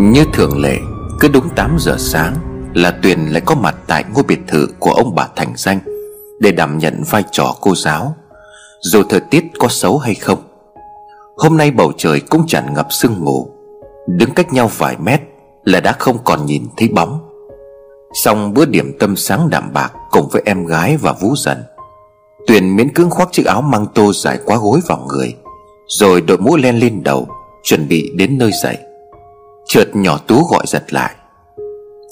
Như thường lệ, Cứ đúng 8 giờ sáng Là Tuyền lại có mặt tại ngôi biệt thự Của ông bà Thành Danh Để đảm nhận vai trò cô giáo. Dù thời tiết có xấu hay không, Hôm nay bầu trời cũng tràn ngập sương mù. Đứng cách nhau vài mét Là đã không còn nhìn thấy bóng. Xong bữa điểm tâm sáng đạm bạc Cùng với em gái và Vũ Dần, Tuyền miễn cưỡng khoác chiếc áo măng tô dài quá gối vào người, Rồi đội mũ len lên đầu, Chuẩn bị đến nơi dậy. Chợt nhỏ Tú gọi giật lại.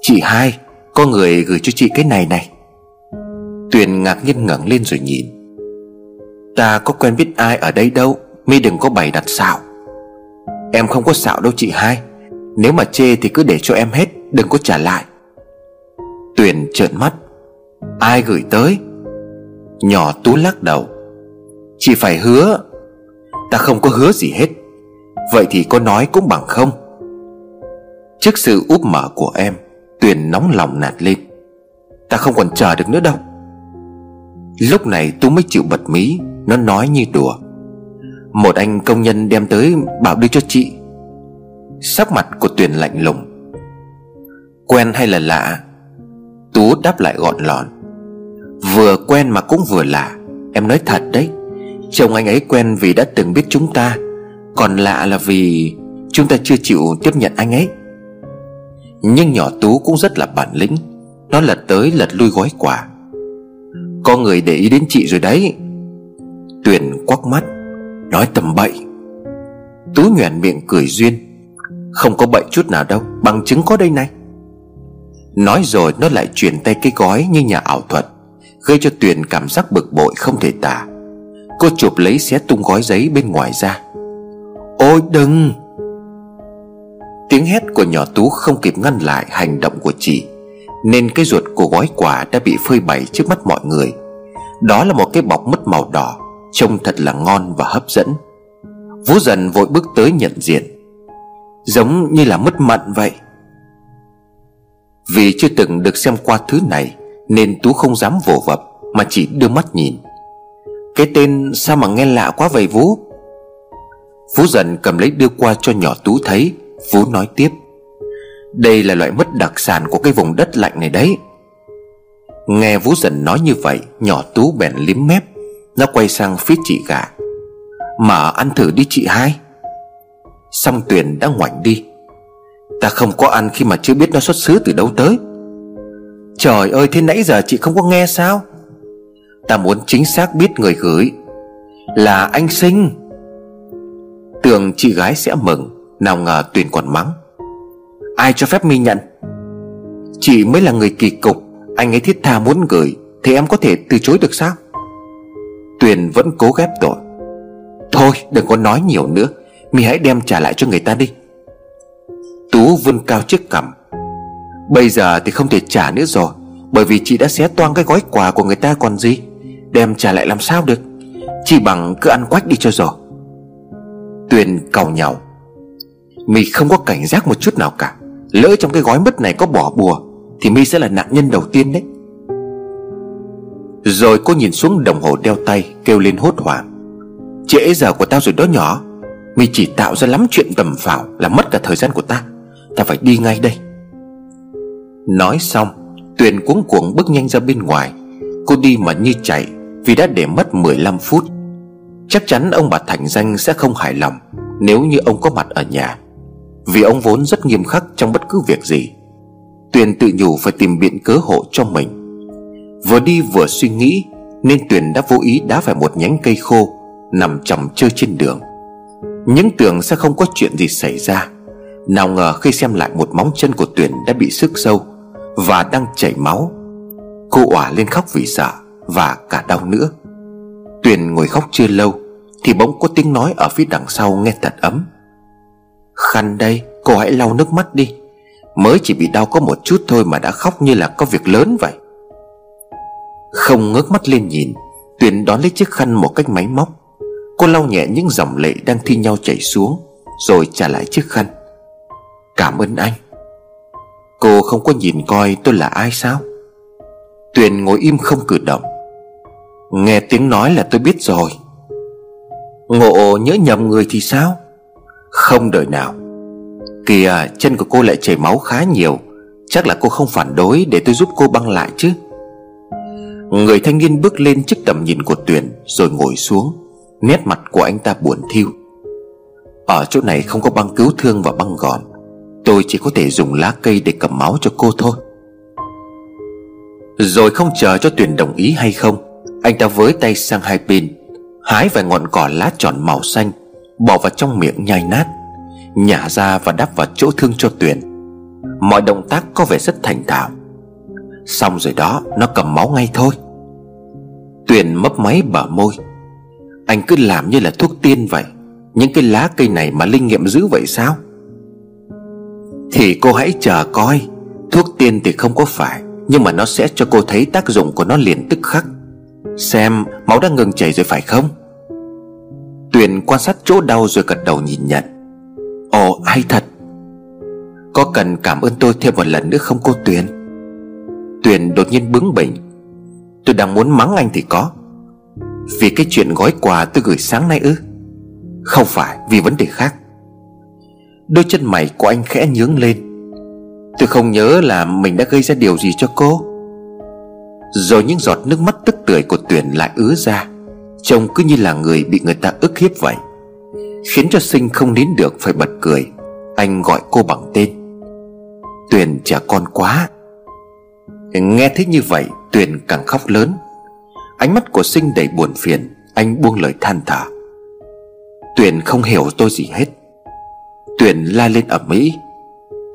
Chị hai, Có người gửi cho chị cái này này. Tuyền ngạc nhiên ngẩng lên rồi nhìn. Ta có quen biết ai ở đây đâu, Mi đừng có bày đặt xạo. Em không có xạo đâu chị hai. Nếu mà chê thì cứ để cho em hết, Đừng có trả lại. Tuyền trợn mắt. Ai gửi tới? Nhỏ Tú lắc đầu. Chị phải hứa. Ta không có hứa gì hết. Vậy thì có nói cũng bằng không. Trước sự úp mở của em, Tuyền nóng lòng nạt lên. Ta không còn chờ được nữa đâu. Lúc này Tú mới chịu bật mí, Nó nói như đùa. Một anh công nhân đem tới bảo đưa cho chị. Sắc mặt của Tuyền lạnh lùng. Quen hay là lạ? Tú đáp lại gọn lọn. Vừa quen mà cũng vừa lạ. Em nói thật đấy. Chồng anh ấy quen vì đã từng biết chúng ta. Còn lạ là vì Chúng ta chưa chịu tiếp nhận anh ấy. Nhưng nhỏ Tú cũng rất là bản lĩnh. Nó lật tới lật lui gói quà. Có người để ý đến chị rồi đấy. Tuyền quắc mắt, Nói tầm bậy. Tú nhoẻn miệng cười duyên. Không có bậy chút nào đâu, Bằng chứng có đây này. Nói rồi nó lại chuyển tay cái gói như nhà ảo thuật, Gây cho Tuyền cảm giác bực bội không thể tả. Cô chụp lấy xé tung gói giấy bên ngoài ra. Ôi đừng! Tiếng hét của nhỏ Tú không kịp ngăn lại hành động của chị, Nên cái ruột của gói quà đã bị phơi bày trước mắt mọi người. Đó là một cái bọc mứt màu đỏ, Trông thật là ngon và hấp dẫn. Vũ dần vội bước tới nhận diện. Giống như là mứt mận vậy. Vì chưa từng được xem qua thứ này, Nên Tú không dám vồ vập, Mà chỉ đưa mắt nhìn. Cái tên sao mà nghe lạ quá vậy Vũ Vũ dần cầm lấy đưa qua cho nhỏ Tú thấy. Phú nói tiếp, Đây là loại mứt đặc sản của cái vùng đất lạnh này đấy. Nghe Vũ dần nói như vậy, Nhỏ Tú bèn liếm mép, Nó quay sang phía chị gà. Mở ăn thử đi chị hai. Xong Tuyền đã ngoảnh đi. Ta không có ăn khi mà chưa biết nó xuất xứ từ đâu tới. Trời ơi, thế nãy giờ chị không có nghe sao? Ta muốn chính xác biết người gửi, Là anh sinh. Tưởng chị gái sẽ mừng. Nào ngờ Tuyền còn mắng. Ai cho phép mi nhận? Chị mới là người kỳ cục, Anh ấy thiết tha muốn gửi Thì em có thể từ chối được sao? Tuyền vẫn cố ghép tội. Thôi, đừng có nói nhiều nữa, Mi hãy đem trả lại cho người ta đi. Tú vươn cao chiếc cằm. Bây giờ thì không thể trả nữa rồi, Bởi vì chị đã xé toang cái gói quà của người ta còn gì. Đem trả lại làm sao được? Chỉ bằng cứ ăn quách đi cho rồi. Tuyền cầu nhau My không có cảnh giác một chút nào cả. Lỡ trong cái gói mứt này có bỏ bùa, Thì My sẽ là nạn nhân đầu tiên đấy. Rồi cô nhìn xuống đồng hồ đeo tay, Kêu lên hốt hoảng. Trễ giờ của tao rồi đó nhỏ. My chỉ tạo ra lắm chuyện tầm phảo Là mất cả thời gian của ta. Ta phải đi ngay đây. Nói xong, Tuyền cuống cuồng bước nhanh ra bên ngoài. Cô đi mà như chạy, Vì đã để mất 15 phút. Chắc chắn ông bà Thành Danh sẽ không hài lòng Nếu như ông có mặt ở nhà. Vì ông vốn rất nghiêm khắc trong bất cứ việc gì. Tuyền tự nhủ phải tìm biện cớ hộ cho mình. Vừa đi vừa suy nghĩ, Nên Tuyền đã vô ý đá phải một nhánh cây khô, Nằm chồng chơi trên đường. Những tưởng sẽ không có chuyện gì xảy ra. Nào ngờ khi xem lại một móng chân của Tuyền đã bị sức sâu Và đang chảy máu. Cô òa lên khóc vì sợ Và cả đau nữa. Tuyền ngồi khóc chưa lâu Thì bỗng có tiếng nói ở phía đằng sau nghe thật ấm. Khăn đây, Cô hãy lau nước mắt đi. Mới chỉ bị đau có một chút thôi mà đã khóc như là có việc lớn vậy. Không ngước mắt lên nhìn, Tuyền đón lấy chiếc khăn một cách máy móc. Cô lau nhẹ những dòng lệ đang thi nhau chảy xuống, Rồi trả lại chiếc khăn. Cảm ơn anh. Cô không có nhìn coi tôi là ai sao? Tuyền ngồi im không cử động. Nghe tiếng nói là tôi biết rồi. Ngộ nhớ nhầm người thì sao? Không đời nào. Kìa, chân của cô lại chảy máu khá nhiều. Chắc là cô không phản đối để tôi giúp cô băng lại chứ. Người thanh niên bước lên trước tầm nhìn của Tuyền Rồi ngồi xuống. Nét mặt của anh ta buồn thiêu Ở chỗ này không có băng cứu thương và băng gòn. Tôi chỉ có thể dùng lá cây để cầm máu cho cô thôi. Rồi không chờ cho Tuyền đồng ý hay không, Anh ta với tay sang hai bên, Hái vài ngọn cỏ lá tròn màu xanh Bỏ vào trong miệng nhai nát, Nhả ra và đắp vào chỗ thương cho Tuyền. Mọi động tác có vẻ rất thành thạo. Xong rồi đó, Nó cầm máu ngay thôi. Tuyền mấp máy bở môi. Anh cứ làm như là thuốc tiên vậy. Những cái lá cây này mà linh nghiệm dữ vậy sao? Thì cô hãy chờ coi. Thuốc tiên thì không có phải, Nhưng mà nó sẽ cho cô thấy tác dụng của nó liền tức khắc. Xem, máu đã ngừng chảy rồi phải không? Tuyền quan sát chỗ đau rồi gật đầu nhìn nhận. Ồ, hay thật. Có cần cảm ơn tôi thêm một lần nữa không cô Tuyền? Tuyền đột nhiên bướng bỉnh. Tôi đang muốn mắng anh thì có. Vì cái chuyện gói quà tôi gửi sáng nay ư? Không phải, vì vấn đề khác. Đôi chân mày của anh khẽ nhướng lên. Tôi không nhớ là mình đã gây ra điều gì cho cô. Rồi những giọt nước mắt tức tưởi của Tuyền lại ứa ra. Trông cứ như là người bị người ta ức hiếp vậy. Khiến cho sinh không nín được phải bật cười. Anh gọi cô bằng tên. Tuyền trẻ con quá. Nghe thấy như vậy, Tuyền càng khóc lớn. Ánh mắt của sinh đầy buồn phiền. Anh buông lời than thở. Tuyền không hiểu tôi gì hết. Tuyền la lên ở Mỹ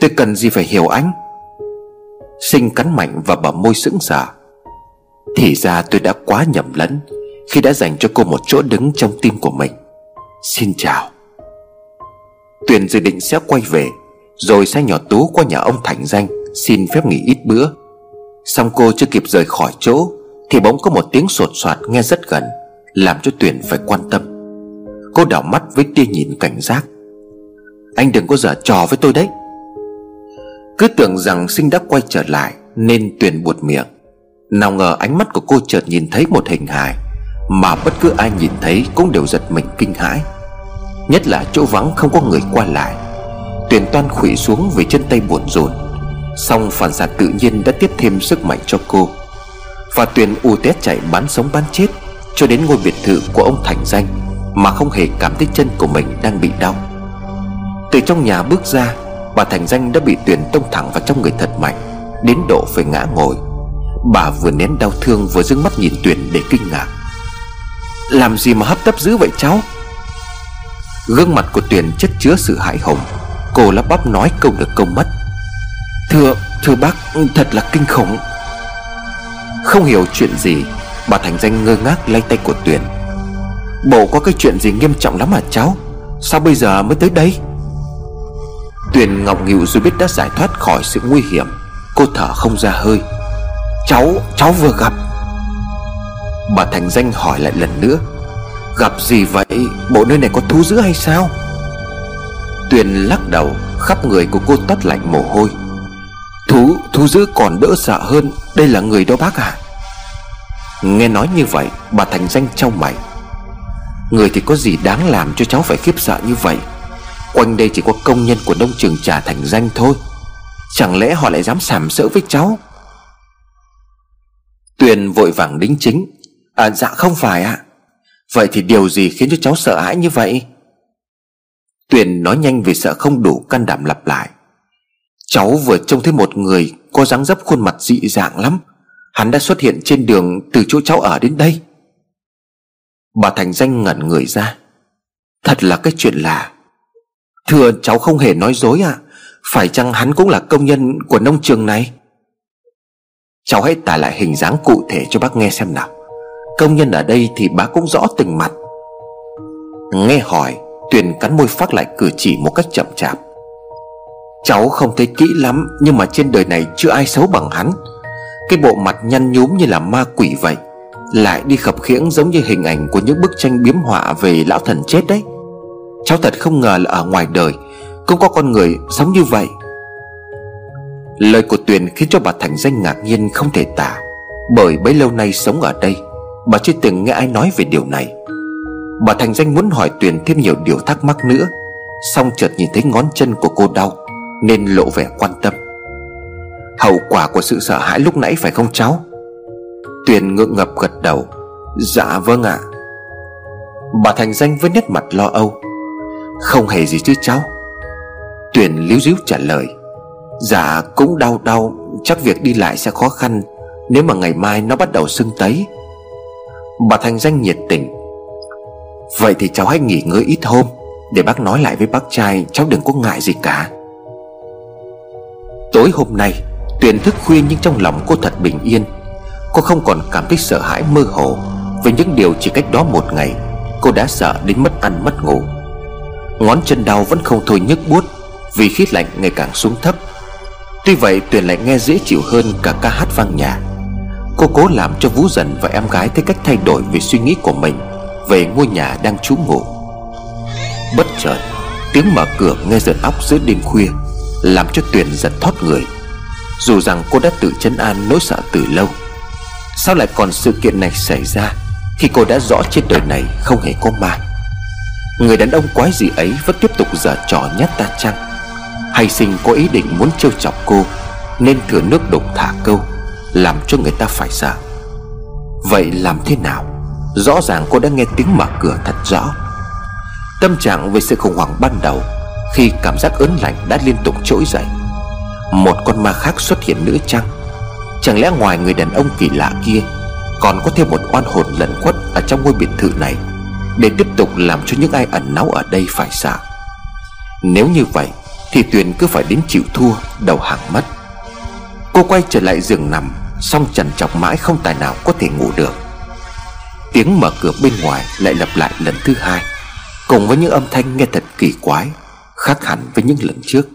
Tôi cần gì phải hiểu anh? Sinh cắn mạnh và bờ môi sững sờ. Thì ra tôi đã quá nhầm lẫn. Khi đã dành cho cô một chỗ đứng trong tim của mình. Xin chào. Tuyền dự định sẽ quay về, Rồi sẽ nhỏ Tú qua nhà ông Thành Danh, Xin phép nghỉ ít bữa. Xong cô chưa kịp rời khỏi chỗ, Thì bỗng có một tiếng sột soạt nghe rất gần, Làm cho Tuyền phải quan tâm. Cô đảo mắt với tia nhìn cảnh giác. Anh đừng có giở trò với tôi đấy. Cứ tưởng rằng sinh đã quay trở lại, Nên Tuyền buột miệng. Nào ngờ ánh mắt của cô chợt nhìn thấy một hình hài. Mà bất cứ ai nhìn thấy cũng đều giật mình kinh hãi. Nhất là chỗ vắng không có người qua lại. Tuyền toan khủy xuống vì chân tay buồn rộn Xong phản xạ tự nhiên đã tiếp thêm sức mạnh cho cô. Và Tuyền u té chạy bán sống bán chết, Cho đến ngôi biệt thự của ông Thành Danh, Mà không hề cảm thấy chân của mình đang bị đau. Từ trong nhà bước ra, Bà Thành Danh đã bị Tuyền tông thẳng vào trong người thật mạnh, Đến độ phải ngã ngồi. Bà vừa nén đau thương vừa dưng mắt nhìn Tuyền để kinh ngạc. Làm gì mà hấp tấp dữ vậy cháu? Gương mặt của Tuyền chất chứa sự hại hùng. Cô lắp bắp nói câu được câu mất. Thưa, thưa bác Thật là kinh khủng. Không hiểu chuyện gì Bà Thành Danh ngơ ngác lay tay của Tuyền. Bộ có cái chuyện gì nghiêm trọng lắm hả cháu? Sao bây giờ mới tới đây? Tuyền ngọc nghịu rồi biết đã giải thoát khỏi sự nguy hiểm. Cô thở không ra hơi. Cháu, cháu vừa gặp Bà Thành Danh hỏi lại lần nữa Gặp gì vậy? Bộ nơi này có thú dữ hay sao? Tuyền lắc đầu Khắp người của cô toát lạnh mồ hôi. Thú, thú dữ còn đỡ sợ hơn Đây là người đó bác à? Nghe nói như vậy Bà Thành Danh trong mày. Người thì có gì đáng làm cho cháu phải khiếp sợ như vậy? Quanh đây chỉ có công nhân của đông trường trà Thành Danh thôi. Chẳng lẽ họ lại dám sàm sỡ với cháu? Tuyền vội vàng đính chính À dạ không phải ạ. À. Vậy thì điều gì khiến cho cháu sợ hãi như vậy? Tuyền nói nhanh vì sợ không đủ can đảm lặp lại. Cháu vừa trông thấy một người Có dáng dấp khuôn mặt dị dạng lắm. Hắn đã xuất hiện trên đường Từ chỗ cháu ở đến đây. Bà Thành Danh ngẩn người ra. Thật là cái chuyện lạ. Thưa, cháu không hề nói dối à Phải chăng hắn cũng là công nhân của nông trường này? Cháu hãy tả lại hình dáng cụ thể cho bác nghe xem nào. Công nhân ở đây thì bá cũng rõ từng mặt. Nghe hỏi, Tuyền cắn môi phát lại cử chỉ một cách chậm chạp. Cháu không thấy kỹ lắm, Nhưng mà trên đời này chưa ai xấu bằng hắn. Cái bộ mặt nhăn nhúm như là ma quỷ vậy, Lại đi khập khiễng giống như hình ảnh Của những bức tranh biếm họa về lão thần chết đấy. Cháu thật không ngờ là ở ngoài đời, Cũng có con người sống như vậy. Lời của Tuyền khiến cho bà Thành Danh ngạc nhiên không thể tả, Bởi bấy lâu nay sống ở đây Bà chưa từng nghe ai nói về điều này. Bà Thành Danh muốn hỏi Tuyền thêm nhiều điều thắc mắc nữa Xong chợt nhìn thấy ngón chân của cô đau, Nên lộ vẻ quan tâm. Hậu quả của sự sợ hãi lúc nãy phải không cháu? Tuyền ngượng ngập gật đầu. Dạ vâng ạ. Bà Thành Danh với nét mặt lo âu. Không hề gì chứ cháu? Tuyền líu díu trả lời. Dạ cũng đau đau, Chắc việc đi lại sẽ khó khăn, Nếu mà ngày mai nó bắt đầu sưng tấy. Bà Thành Danh nhiệt tình. Vậy thì cháu hãy nghỉ ngơi ít hôm, Để bác nói lại với bác trai, Cháu đừng có ngại gì cả. Tối hôm nay, Tuyền thức khuya nhưng trong lòng cô thật bình yên. Cô không còn cảm thấy sợ hãi mơ hồ Về những điều chỉ cách đó một ngày, Cô đã sợ đến mất ăn mất ngủ. Ngón chân đau vẫn không thôi nhức buốt Vì khí lạnh ngày càng xuống thấp. Tuy vậy, Tuyền lại nghe dễ chịu hơn cả ca hát vang nhà. Cô cố làm cho Vũ Dần và em gái thấy cách thay đổi về suy nghĩ của mình Về ngôi nhà đang trú ngụ. Bất chợt, Tiếng mở cửa nghe giật óc giữa đêm khuya, Làm cho Tuyền giật thoát người. Dù rằng cô đã tự chấn an nỗi sợ từ lâu, Sao lại còn sự kiện này xảy ra Khi cô đã rõ trên đời này không hề có ma? Người đàn ông quái gì ấy vẫn tiếp tục giở trò nhát ta chăng? Hay sinh có ý định muốn trêu chọc cô, Nên thừa nước đục thả câu? Làm cho người ta phải sợ. Vậy làm thế nào? Rõ ràng cô đã nghe tiếng mở cửa thật rõ. Tâm trạng về sự khủng hoảng ban đầu Khi cảm giác ớn lạnh đã liên tục trỗi dậy. Một con ma khác xuất hiện nữa chăng Chẳng lẽ ngoài người đàn ông kỳ lạ kia Còn có thêm một oan hồn lẩn quất Ở trong ngôi biệt thự này Để tiếp tục làm cho những ai ẩn náu ở đây phải sợ? Nếu như vậy, Thì Tuyền cứ phải đến chịu thua, Đầu hàng mất. Cô quay trở lại giường nằm Xong trần chọc mãi không tài nào có thể ngủ được. Tiếng mở cửa bên ngoài lại lặp lại lần thứ hai, Cùng với những âm thanh nghe thật kỳ quái, Khác hẳn với những lần trước.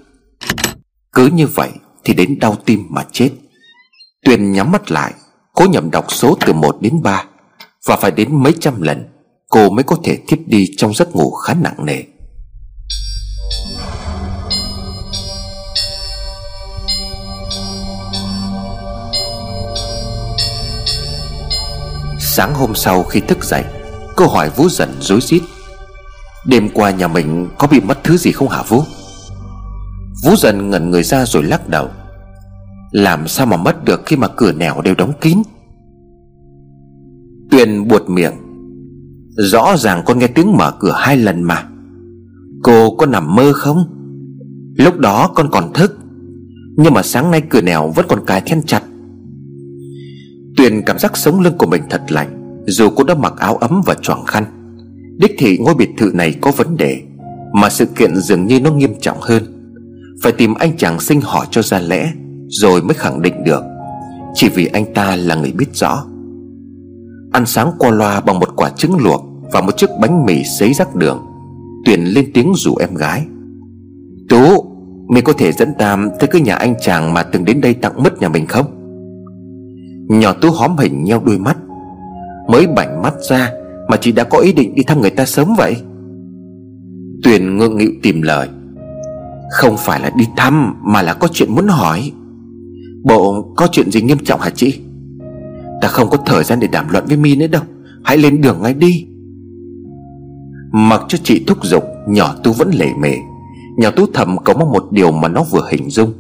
Cứ như vậy thì đến đau tim mà chết. Tuyền nhắm mắt lại, Cố nhầm đọc số từ 1 đến 3 Và phải đến mấy trăm lần, Cô mới có thể thiếp đi trong giấc ngủ khá nặng nề. Sáng hôm sau khi thức dậy, Cô hỏi Vũ dần rối rít. Đêm qua nhà mình có bị mất thứ gì không hả Vũ? Vũ dần ngẩn người ra rồi lắc đầu. Làm sao mà mất được khi mà cửa nẻo đều đóng kín? Tuyền buột miệng. Rõ ràng con nghe tiếng mở cửa hai lần mà. Cô có nằm mơ không? Lúc đó con còn thức, Nhưng mà sáng nay cửa nẻo vẫn còn cài then chặt. Tuyền cảm giác sống lưng của mình thật lạnh, Dù cô đã mặc áo ấm và choàng khăn. Đích thị ngôi biệt thự này có vấn đề, Mà sự kiện dường như nó nghiêm trọng hơn. Phải tìm anh chàng sinh hỏi cho ra lẽ, Rồi mới khẳng định được. Chỉ vì anh ta là người biết rõ. Ăn sáng qua loa bằng một quả trứng luộc Và một chiếc bánh mì xấy rắc đường, Tuyền lên tiếng rủ em gái. Tú, Mình có thể dẫn Tam tới cái nhà anh chàng Mà từng đến đây tặng mứt nhà mình không? Nhỏ Tú hóm hình nheo đôi mắt. Mới bảnh mắt ra Mà chị đã có ý định đi thăm người ta sớm vậy. Tuyền ngượng nghịu tìm lời. Không phải là đi thăm Mà là có chuyện muốn hỏi. Bộ có chuyện gì nghiêm trọng hả chị? Ta không có thời gian để đàm luận với mi nữa đâu. Hãy lên đường ngay đi. Mặc cho chị thúc giục, Nhỏ Tú vẫn lề mề. Nhỏ Tú thầm có một điều mà nó vừa hình dung.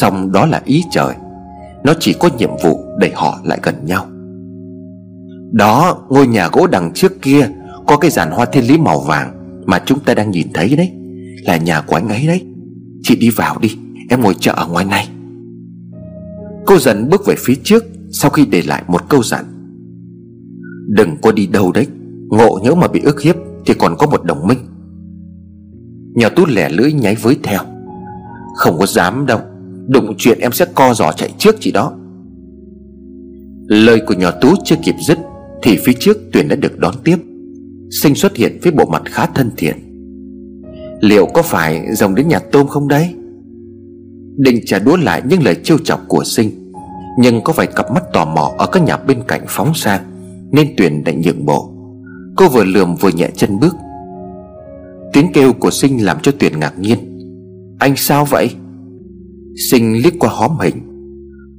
Xong đó là ý trời. Nó chỉ có nhiệm vụ đẩy họ lại gần nhau. Đó, ngôi nhà gỗ đằng trước kia Có cái giàn hoa thiên lý màu vàng Mà chúng ta đang nhìn thấy đấy. Là nhà của anh ấy đấy. Chị đi vào đi, Em ngồi chờ ở ngoài này. Cô dần bước về phía trước Sau khi để lại một câu dặn. Đừng có đi đâu đấy, Ngộ nhớ mà bị ức hiếp Thì còn có một đồng minh. Nhỏ tú lẻ lưỡi nháy với theo. Không có dám đâu. Đụng chuyện em sẽ co giò chạy trước chị đó. Lời của nhỏ tú chưa kịp dứt, Thì phía trước Tuyền đã được đón tiếp, Sinh xuất hiện với bộ mặt khá thân thiện. Liệu có phải dòng đến nhà tôm không đấy? Định trả đũa lại những lời trêu chọc của Sinh, Nhưng có vài cặp mắt tò mò Ở các nhà bên cạnh phóng sang Nên Tuyền đã nhượng bộ. Cô vừa lườm vừa nhẹ chân bước. Tiếng kêu của Sinh làm cho Tuyền ngạc nhiên. Anh sao vậy? Sinh liếc qua hóm hình.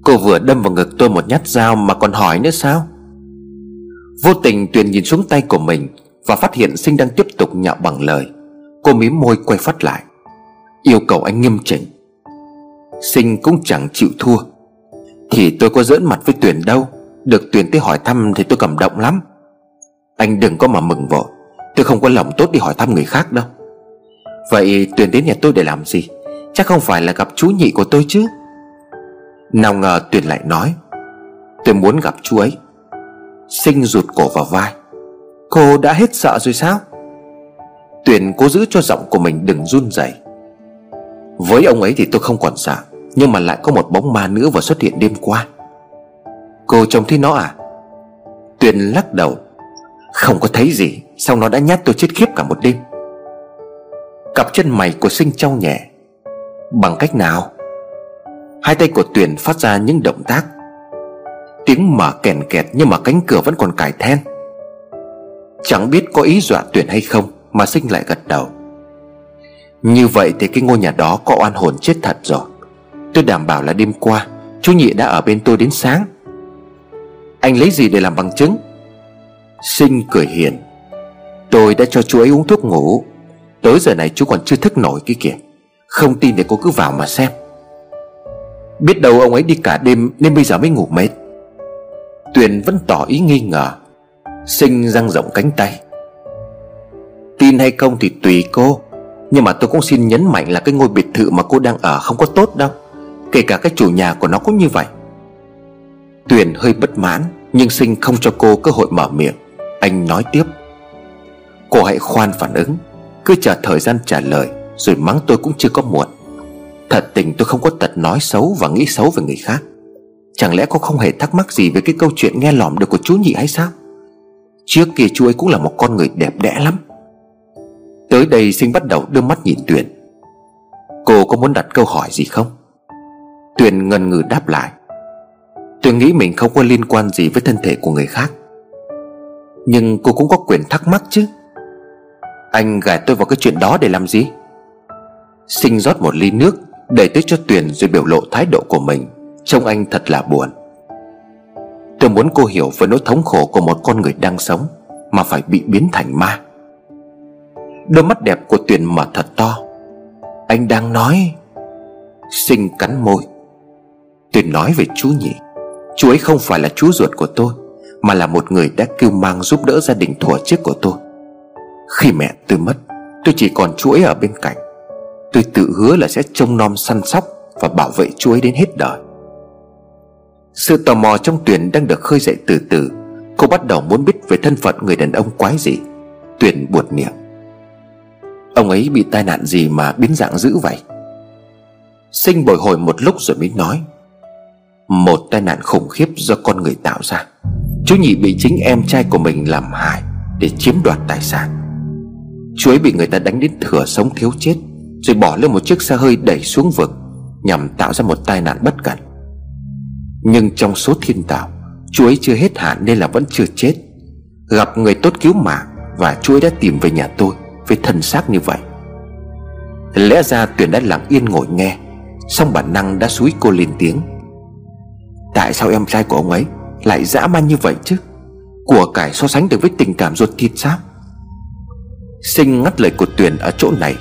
Cô vừa đâm vào ngực tôi một nhát dao Mà còn hỏi nữa sao? Vô tình Tuyền nhìn xuống tay của mình Và phát hiện Sinh đang tiếp tục nhạo bằng lời. Cô mím môi quay phát lại. Yêu cầu anh nghiêm chỉnh. Sinh cũng chẳng chịu thua. Thì tôi có giỡn mặt với Tuyền đâu. Được Tuyền tới hỏi thăm thì tôi cảm động lắm. Anh đừng có mà mừng vội. Tôi không có lòng tốt đi hỏi thăm người khác đâu. Vậy Tuyền đến nhà tôi để làm gì? Chắc không phải là gặp chú nhị của tôi chứ? Nào ngờ Tuyền lại nói, Tôi muốn gặp chú ấy. Sinh rụt cổ vào vai, Cô đã hết sợ rồi sao? Tuyền cố giữ cho giọng của mình đừng run rẩy. Với ông ấy thì tôi không còn sợ, Nhưng mà lại có một bóng ma nữa vừa xuất hiện đêm qua. Cô trông thấy nó à? Tuyền lắc đầu, Không có thấy gì, Sao nó đã nhát tôi chết khiếp cả một đêm. Cặp chân mày của sinh trao nhẹ Bằng cách nào? Hai tay của Tuyền phát ra những động tác. Tiếng mở kèn kẹt Nhưng mà cánh cửa vẫn còn cài then. Chẳng biết có ý dọa Tuyền hay không Mà sinh lại gật đầu. Như vậy thì cái ngôi nhà đó có oan hồn chết thật rồi. Tôi đảm bảo là đêm qua, Chú nhị đã ở bên tôi đến sáng. Anh lấy gì để làm bằng chứng? Sinh cười hiền. Tôi đã cho chú ấy uống thuốc ngủ. Tới giờ này chú còn chưa thức nổi kia kìa. Không tin thì cô cứ vào mà xem. Biết đâu ông ấy đi cả đêm Nên bây giờ mới ngủ mệt. Tuyền vẫn tỏ ý nghi ngờ, Sinh răng rộng cánh tay. Tin hay không thì tùy cô, Nhưng mà tôi cũng xin nhấn mạnh là cái ngôi biệt thự mà cô đang ở không có tốt đâu. Kể cả cái chủ nhà của nó cũng như vậy. Tuyền hơi bất mãn, Nhưng Sinh không cho cô cơ hội mở miệng. Anh nói tiếp. Cô hãy khoan phản ứng, Cứ chờ thời gian trả lời. Rồi mắng tôi cũng chưa có muộn. Thật tình tôi không có tật nói xấu và nghĩ xấu về người khác. Chẳng lẽ cô không hề thắc mắc gì về cái câu chuyện nghe lỏm được của chú nhị hay sao? Trước kia chú ấy cũng là một con người đẹp đẽ lắm. Tới đây sinh bắt đầu đưa mắt nhìn Tuyền. Cô có muốn đặt câu hỏi gì không? Tuyền ngần ngừ đáp lại. Tôi nghĩ mình không có liên quan gì với thân thể của người khác. Nhưng cô cũng có quyền thắc mắc chứ. Anh gài tôi vào cái chuyện đó để làm gì? Sinh rót một ly nước Đẩy tới cho Tuyền rồi biểu lộ thái độ của mình. Trông anh thật là buồn. Tôi muốn cô hiểu về nỗi thống khổ của một con người đang sống Mà phải bị biến thành ma. Đôi mắt đẹp của Tuyền mở thật to. Anh đang nói, Sinh cắn môi. Tuyền nói về chú nhỉ Chú ấy không phải là chú ruột của tôi, Mà là một người đã kêu mang giúp đỡ gia đình thuở trước của tôi. Khi mẹ tôi mất, Tôi chỉ còn chú ấy ở bên cạnh. Tôi tự hứa là sẽ trông nom săn sóc Và bảo vệ chú ấy đến hết đời. Sự tò mò trong Tuyền đang được khơi dậy từ từ. Cô bắt đầu muốn biết về thân phận người đàn ông quái gì Tuyền buột miệng. Ông ấy bị tai nạn gì mà biến dạng dữ vậy? Sinh bồi hồi một lúc rồi mới nói, Một tai nạn khủng khiếp do con người tạo ra. Chú nhị bị chính em trai của mình làm hại Để chiếm đoạt tài sản. Chú ấy bị người ta đánh đến thừa sống thiếu chết. Rồi bỏ lên một chiếc xe hơi đẩy xuống vực, Nhằm tạo ra một tai nạn bất cẩn. Nhưng trong số thiên tạo, Chú ấy chưa hết hạn nên là vẫn chưa chết. Gặp người tốt cứu mạng Và chú ấy đã tìm về nhà tôi Với thân xác như vậy. Lẽ ra Tuyền đã lặng yên ngồi nghe Xong bản năng đã xúi cô lên tiếng. Tại sao em trai của ông ấy Lại dã man như vậy chứ? Của cải so sánh được với tình cảm ruột thịt sao? Sinh ngắt lời của Tuyền ở chỗ này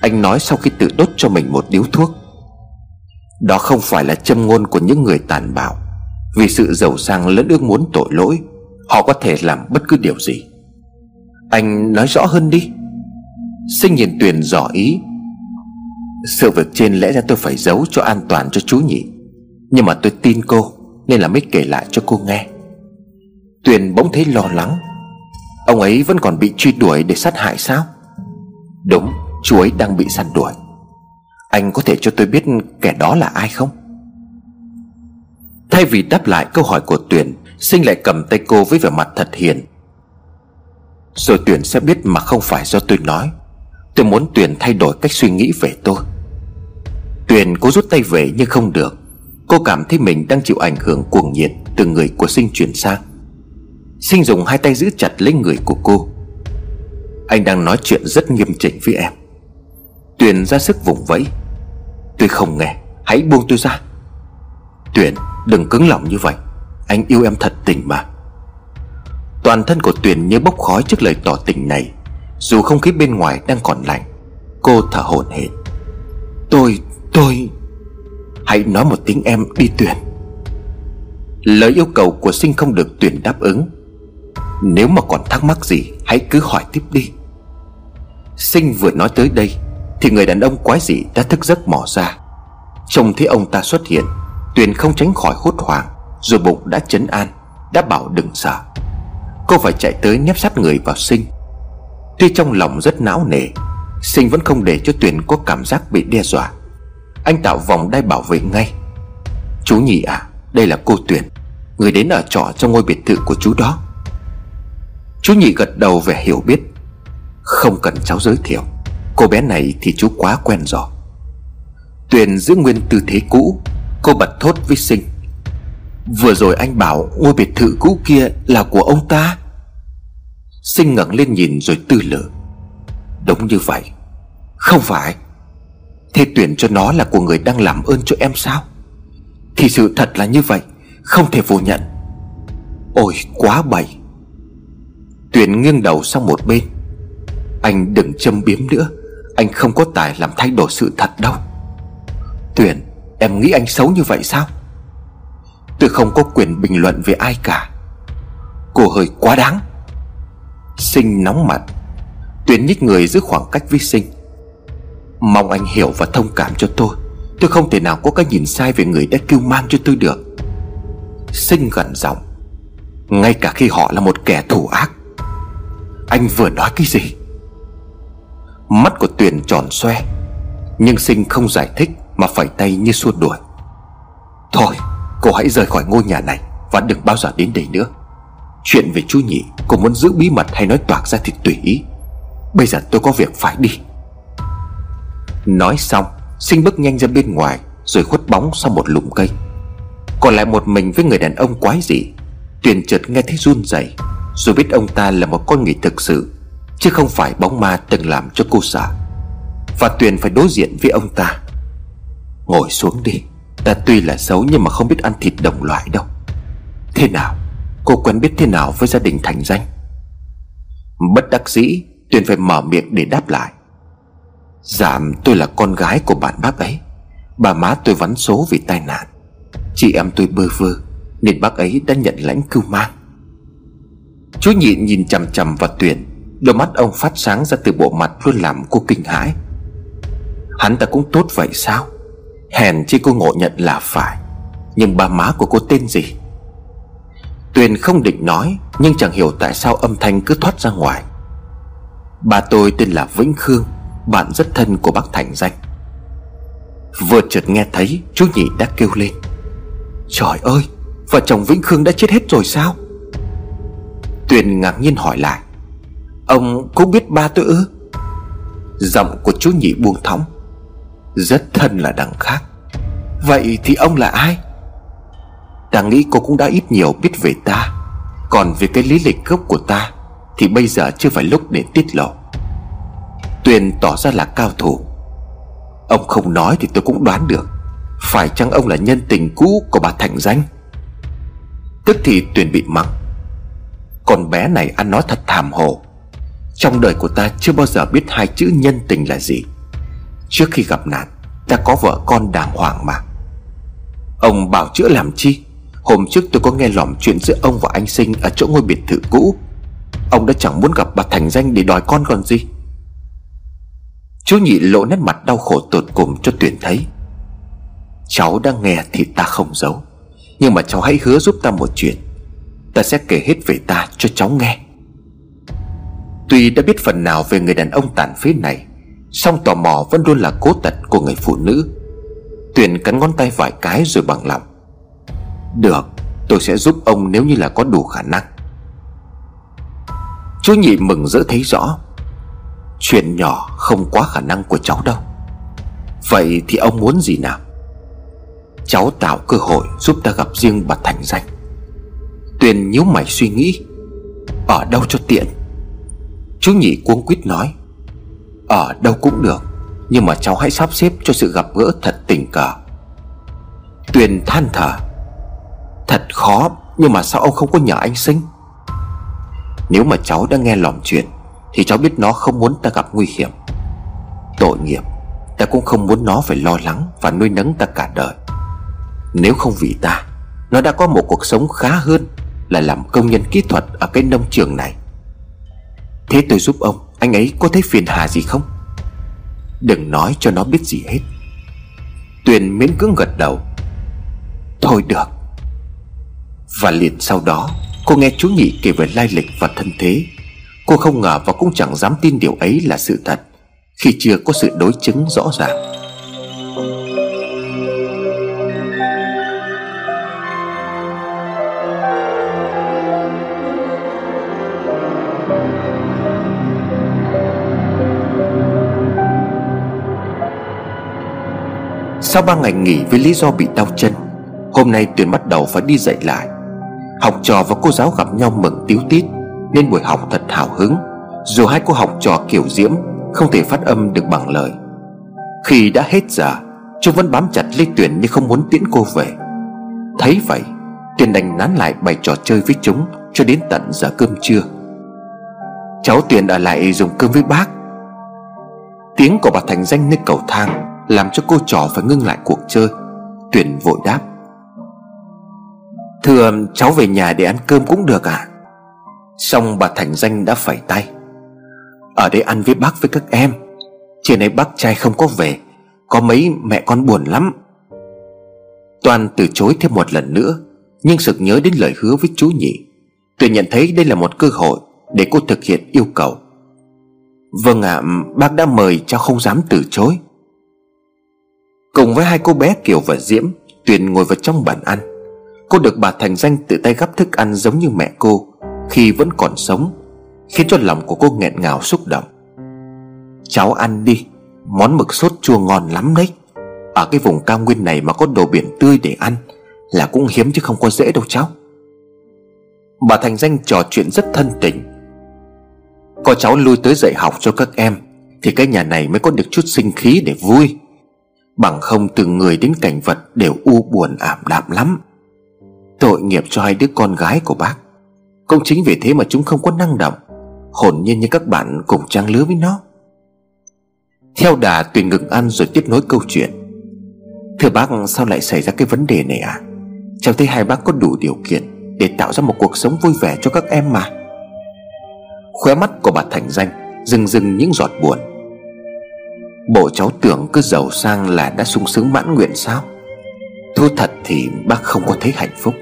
anh nói sau khi tự đốt cho mình một điếu thuốc. Đó không phải là châm ngôn của những người tàn bạo. Vì sự giàu sang lẫn ước muốn tội lỗi, Họ có thể làm bất cứ điều gì. Anh nói rõ hơn đi. Sinh nhìn Tuyền dò ý. Sự việc trên lẽ ra tôi phải giấu cho an toàn cho chú nhỉ. Nhưng mà tôi tin cô, Nên là mới kể lại cho cô nghe. Tuyền bỗng thấy lo lắng. Ông ấy vẫn còn bị truy đuổi để sát hại sao? Đúng. Chú ấy đang bị săn đuổi. Anh có thể cho tôi biết kẻ đó là ai không? Thay vì đáp lại câu hỏi của Tuyền, Sinh lại cầm tay cô với vẻ mặt thật hiền. Rồi Tuyền sẽ biết mà không phải do tôi nói. Tôi muốn Tuyền thay đổi cách suy nghĩ về tôi. Tuyền cố rút tay về nhưng không được. Cô cảm thấy mình đang chịu ảnh hưởng cuồng nhiệt Từ người của Sinh chuyển sang. Sinh dùng hai tay giữ chặt lấy người của cô. Anh đang nói chuyện rất nghiêm chỉnh với em. Tuyền ra sức vùng vẫy. Tôi không nghe. Hãy buông tôi ra. Tuyền đừng cứng lòng như vậy. Anh yêu em thật tình mà. Toàn thân của Tuyền như bốc khói trước lời tỏ tình này. Dù không khí bên ngoài đang còn lạnh Cô thở hổn hển. Tôi, tôi Hãy nói một tiếng em đi Tuyền. Lời yêu cầu của sinh không được Tuyền đáp ứng. Nếu mà còn thắc mắc gì Hãy cứ hỏi tiếp đi. Sinh vừa nói tới đây thì người đàn ông quái dị đã thức giấc mò ra. Trông thấy ông ta xuất hiện, Tuyền không tránh khỏi hốt hoảng, Rồi bụng đã chấn an, Đã bảo đừng sợ. Cô phải chạy tới nép sát người vào sinh. Tuy trong lòng rất não nề, Sinh vẫn không để cho Tuyền có cảm giác bị đe dọa. Anh tạo vòng đai bảo vệ ngay. Chú nhị à Đây là cô Tuyền, Người đến ở trọ trong ngôi biệt thự của chú đó. Chú nhị gật đầu vẻ hiểu biết. Không cần cháu giới thiệu. Cô bé này thì chú quá quen rồi. Tuyền giữ nguyên tư thế cũ, Cô bật thốt với sinh. Vừa rồi anh bảo ngôi biệt thự cũ kia là của ông ta. Sinh ngẩng lên nhìn rồi tư lự. Đúng như vậy. Không phải. Thế tuyển cho nó là của người đang làm ơn cho em sao? Thì sự thật là như vậy, Không thể phủ nhận. Ôi, quá bậy. Tuyển nghiêng đầu sang một bên. Anh đừng châm biếm nữa. Anh không có tài làm thay đổi sự thật đâu. Tuyển, Em nghĩ anh xấu như vậy sao? Tôi không có quyền bình luận về ai cả. Cô hơi quá đáng. Sinh nóng mặt. Tuyến nhích người giữ khoảng cách với sinh. Mong anh hiểu và thông cảm cho tôi. Tôi không thể nào có cái nhìn sai về người đã kêu mang cho tôi được. Sinh gần giọng. Ngay cả khi họ là một kẻ thù ác. Anh vừa nói cái gì? Mắt của Tuyền tròn xoe, Nhưng Sinh không giải thích Mà phải tay như xua đuổi. Thôi, cô hãy rời khỏi ngôi nhà này Và đừng bao giờ đến đây nữa. Chuyện về chú nhị, Cô muốn giữ bí mật hay nói toạc ra thì tùy ý. Bây giờ tôi có việc phải đi. Nói xong, Sinh bước nhanh ra bên ngoài Rồi khuất bóng sau một lùm cây. Còn lại một mình với người đàn ông quái dị, Tuyền chợt nghe thấy run rẩy Rồi biết ông ta là một con người thực sự. Chứ không phải bóng ma từng làm cho cô sợ. Và Tuyền phải đối diện với ông ta. Ngồi xuống đi, Ta tuy là xấu nhưng mà không biết ăn thịt đồng loại đâu. Thế nào? Cô quen biết thế nào với gia đình thành danh? Bất đắc dĩ, Tuyền phải mở miệng để đáp lại. Giảm tôi là con gái của bạn bác ấy. Bà má tôi vắn số vì tai nạn. Chị em tôi bơ vơ, Nên bác ấy đã nhận lãnh cưu mang. Chú nhịn nhìn chằm chằm vào Tuyền. Đôi mắt ông phát sáng ra từ bộ mặt luôn làm cô kinh hãi. Hắn ta cũng tốt vậy sao? Hèn chi cô ngộ nhận là phải. Nhưng bà má của cô tên gì? Tuyền không định nói, Nhưng chẳng hiểu tại sao âm thanh cứ thoát ra ngoài. Bà tôi tên là Vĩnh Khương, Bạn rất thân của bác Thành Danh. Vừa chợt nghe thấy, Chú nhị đã kêu lên. Trời ơi, Vợ chồng Vĩnh Khương đã chết hết rồi sao? Tuyền ngạc nhiên hỏi lại. Ông cũng biết ba tôi ư? Giọng của chú nhị buông thõng. Rất thân là đằng khác. Vậy thì ông là ai? Ta nghĩ cô cũng đã ít nhiều biết về ta. Còn về cái lý lịch gốc của ta, Thì bây giờ chưa phải lúc để tiết lộ. Tuyền tỏ ra là cao thủ. Ông không nói thì tôi cũng đoán được. Phải chăng ông là nhân tình cũ của bà Thành Danh? Tức thì Tuyền bị mắng. Con bé này ăn nói thật thảm hồ trong đời của ta chưa bao giờ biết hai chữ nhân tình là gì. Trước khi gặp nạn, Ta có vợ con đàng hoàng mà. Ông bảo chữa làm chi? Hôm trước tôi có nghe lỏm chuyện giữa ông và anh Sinh Ở chỗ ngôi biệt thự cũ. Ông đã chẳng muốn gặp bà Thành Danh để đòi con còn gì. Chú nhị lộ nét mặt đau khổ tột cùng cho tuyển thấy. Cháu đang nghe thì ta không giấu, Nhưng mà cháu hãy hứa giúp ta một chuyện. Ta sẽ kể hết về ta cho cháu nghe. Tuy đã biết phần nào về người đàn ông tàn phế này, song tò mò vẫn luôn là cố tật của người phụ nữ. Tuyền cắn ngón tay vài cái rồi bằng lòng. Được, Tôi sẽ giúp ông nếu như là có đủ khả năng. Chú nhị mừng rỡ thấy rõ. Chuyện nhỏ không quá khả năng của cháu đâu. Vậy thì ông muốn gì nào? Cháu tạo cơ hội giúp ta gặp riêng bà Thành Danh. Tuyền nhíu mày suy nghĩ. Ở đâu cho tiện? Chú nhị cuống quýt nói, Ở đâu cũng được, Nhưng mà cháu hãy sắp xếp cho sự gặp gỡ thật tình cờ. Tuyền than thở, Thật khó, Nhưng mà sao ông không có nhờ anh sinh? Nếu mà cháu đã nghe lòng chuyện, Thì cháu biết nó không muốn ta gặp nguy hiểm. Tội nghiệp, Ta cũng không muốn nó phải lo lắng Và nuôi nấng ta cả đời. Nếu không vì ta, Nó đã có một cuộc sống khá hơn Là làm công nhân kỹ thuật ở cái nông trường này. Thế tôi giúp ông, Anh ấy có thấy phiền hà gì không? Đừng nói cho nó biết gì hết. Tuyền miễn cưỡng gật đầu. Thôi được. Và liền sau đó, Cô nghe chú nhị kể về lai lịch và thân thế. Cô không ngờ và cũng chẳng dám tin điều ấy là sự thật, Khi chưa có sự đối chứng rõ ràng. Sau ba ngày nghỉ với lý do bị đau chân, Hôm nay Tuyền bắt đầu phải đi dạy lại. Học trò và cô giáo gặp nhau mừng tiếu tít, Nên buổi học thật hào hứng. Dù hai cô học trò kiểu diễm, Không thể phát âm được bằng lời. Khi đã hết giờ, Chúng vẫn bám chặt lấy Tuyền như không muốn tiễn cô về. Thấy vậy, Tuyền đành nán lại bày trò chơi với chúng Cho đến tận giờ cơm trưa. Cháu Tuyền ở lại dùng cơm với bác. Tiếng của bà Thành danh nơi cầu thang làm cho cô trò phải ngưng lại cuộc chơi. Tuyển vội đáp. Thưa cháu về nhà để ăn cơm cũng được à Xong bà Thành Danh đã phẩy tay. Ở đây ăn với bác với các em. Chiều nay bác trai không có về. Có mấy mẹ con buồn lắm. Toàn từ chối thêm một lần nữa Nhưng sực nhớ đến lời hứa với chú nhị. Tuyền nhận thấy đây là một cơ hội Để cô thực hiện yêu cầu. Vâng ạ à, Bác đã mời cháu không dám từ chối. Cùng với hai cô bé Kiều và Diễm, Tuyền ngồi vào trong bàn ăn. Cô được bà Thành Danh tự tay gắp thức ăn giống như mẹ cô, Khi vẫn còn sống, Khiến cho lòng của cô nghẹn ngào xúc động. Cháu ăn đi, Món mực sốt chua ngon lắm đấy. Ở cái vùng cao nguyên này mà có đồ biển tươi để ăn Là cũng hiếm chứ không có dễ đâu cháu. Bà Thành Danh trò chuyện rất thân tình. Có cháu lui tới dạy học cho các em Thì cái nhà này mới có được chút sinh khí để vui. Bằng không từ người đến cảnh vật đều u buồn ảm đạm lắm. Tội nghiệp cho hai đứa con gái của bác. Cũng chính vì thế mà chúng không có năng động. Hồn nhiên như các bạn cùng trang lứa với nó. Theo đà Tuyền ngừng ăn rồi tiếp nối câu chuyện. Thưa bác, sao lại xảy ra cái vấn đề này à? Cháu thấy hai bác có đủ điều kiện Để tạo ra một cuộc sống vui vẻ cho các em mà. Khóe mắt của bà Thành Danh Rừng rừng những giọt buồn. Bộ cháu tưởng cứ giàu sang là đã sung sướng mãn nguyện sao? Thú thật thì bác không có thấy hạnh phúc.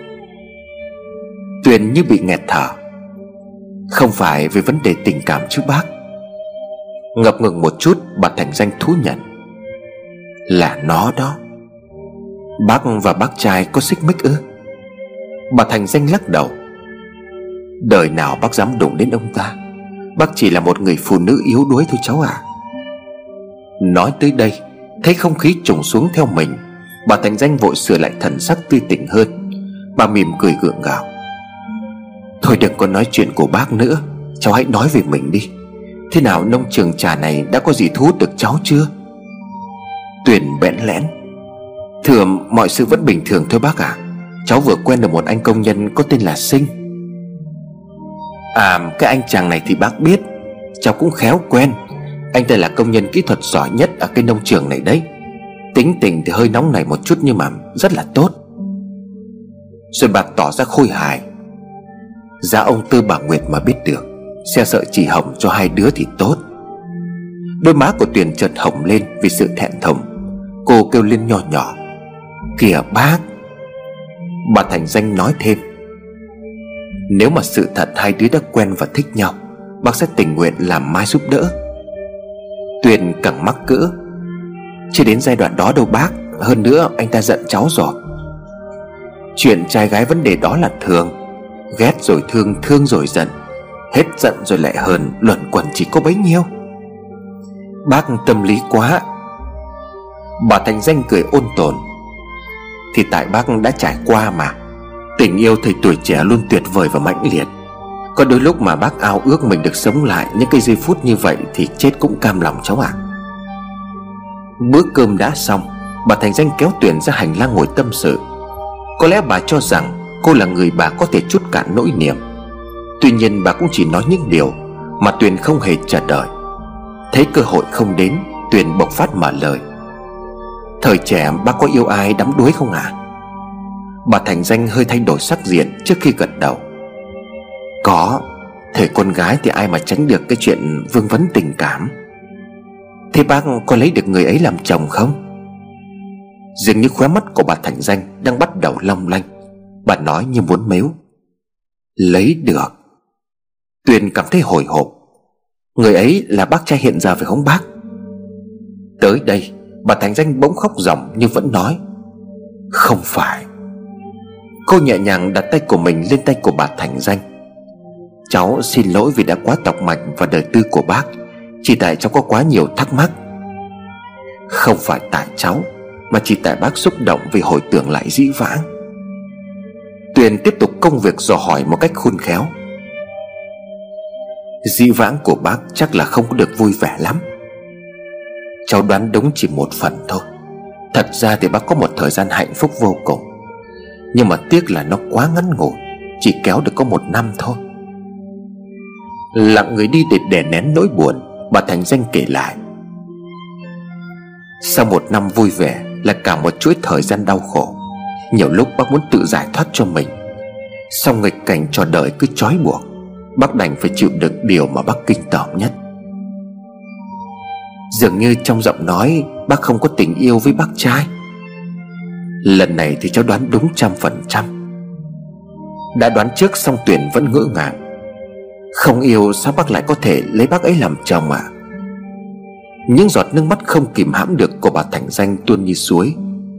Tuyền như bị nghẹt thở. Không phải về vấn đề tình cảm chứ bác. Ngập ngừng một chút, bà Thành Danh thú nhận. Là nó đó. Bác và bác trai có xích mích ư? Bà Thành Danh lắc đầu. Đời nào bác dám đụng đến ông ta? Bác chỉ là một người phụ nữ yếu đuối thôi cháu à Nói tới đây, Thấy không khí trùng xuống theo mình, Bà Thành Danh vội sửa lại thần sắc tươi tỉnh hơn. Bà mỉm cười gượng gạo. Thôi đừng có nói chuyện của bác nữa, Cháu hãy nói về mình đi. Thế nào nông trường trà này đã có gì thu hút được cháu chưa? Tuyền bẽn lẽn. Thưa, mọi sự vẫn bình thường thôi bác ạ. À. Cháu vừa quen được một anh công nhân có tên là Sinh. À cái anh chàng này thì bác biết, Cháu cũng khéo quen anh ta là công nhân kỹ thuật giỏi nhất ở cái nông trường này đấy. Tính tình thì hơi nóng này một chút nhưng mà rất là tốt. Rồi bà tỏ ra khôi hài. Giá ông Tư bà Nguyệt mà biết được, Xe sợ chỉ hỏng cho hai đứa thì tốt. Đôi má của Tuyền chợt hồng lên vì sự thẹn thùng. Cô kêu lên nhỏ nhỏ, Kìa bác! Bà Thành Danh nói thêm, Nếu mà sự thật hai đứa đã quen và thích nhau, Bác sẽ tình nguyện làm mai giúp đỡ. Tuyền càng mắc cỡ. Chưa đến giai đoạn đó đâu bác Hơn nữa anh ta giận cháu rồi Chuyện trai gái vấn đề đó là thường. Ghét rồi thương, thương rồi giận. Hết giận rồi lại hờn Luẩn quẩn chỉ có bấy nhiêu. Bác tâm lý quá. Bà Thành Danh cười ôn tồn. Thì tại bác đã trải qua mà. Tình yêu thời tuổi trẻ luôn tuyệt vời và mãnh liệt có đôi lúc mà bác ao ước mình được sống lại Những cái giây phút như vậy Thì chết cũng cam lòng cháu ạ. À. Bữa cơm đã xong, Bà Thành Danh kéo Tuyển ra hành lang ngồi tâm sự. Có lẽ bà cho rằng Cô là người bà có thể chút cạn nỗi niềm. Tuy nhiên bà cũng chỉ nói những điều Mà Tuyền không hề chờ đợi. Thấy cơ hội không đến, Tuyền bộc phát mở lời. Thời trẻ, bác có yêu ai đắm đuối không ạ? À? Bà Thành Danh hơi thay đổi sắc diện trước khi gật đầu. Có Thời con gái thì ai mà tránh được cái chuyện vương vấn tình cảm. Thế bác có lấy được người ấy làm chồng không? Dường như khóe mắt của bà Thành Danh Đang bắt đầu long lanh. Bà nói như muốn mếu. Lấy được. Tuyền cảm thấy hồi hộp. Người ấy là bác trai hiện giờ phải không bác? Tới đây, Bà Thành Danh bỗng khóc ròng nhưng vẫn nói. Không phải. Cô nhẹ nhàng đặt tay của mình lên tay của bà Thành Danh. Cháu xin lỗi vì đã quá tọc mạch vào đời tư của bác. Chỉ tại cháu có quá nhiều thắc mắc. Không phải tại cháu, Mà chỉ tại bác xúc động vì hồi tưởng lại dĩ vãng. Tuyền tiếp tục công việc dò hỏi một cách khôn khéo. Dĩ vãng của bác chắc là không có được vui vẻ lắm. Cháu đoán đúng chỉ một phần thôi. Thật ra thì bác có một thời gian hạnh phúc vô cùng. Nhưng mà tiếc là nó quá ngắn ngủi, Chỉ kéo được có một năm thôi. Lặng người đi để đè nén nỗi buồn Bà Thành Danh kể lại. Sau một năm vui vẻ Là cả một chuỗi thời gian đau khổ, Nhiều lúc bác muốn tự giải thoát cho mình. Song nghịch cảnh cho đời cứ trói buộc, Bác đành phải chịu được điều mà bác kinh tởm nhất. Dường như trong giọng nói, Bác không có tình yêu với bác trai. Lần này thì cháu đoán đúng trăm phần trăm. Đã đoán trước xong tuyển vẫn ngỡ ngàng. Không yêu sao bác lại có thể lấy bác ấy làm chồng à? Những giọt nước mắt không kìm hãm được của bà Thành Danh tuôn như suối,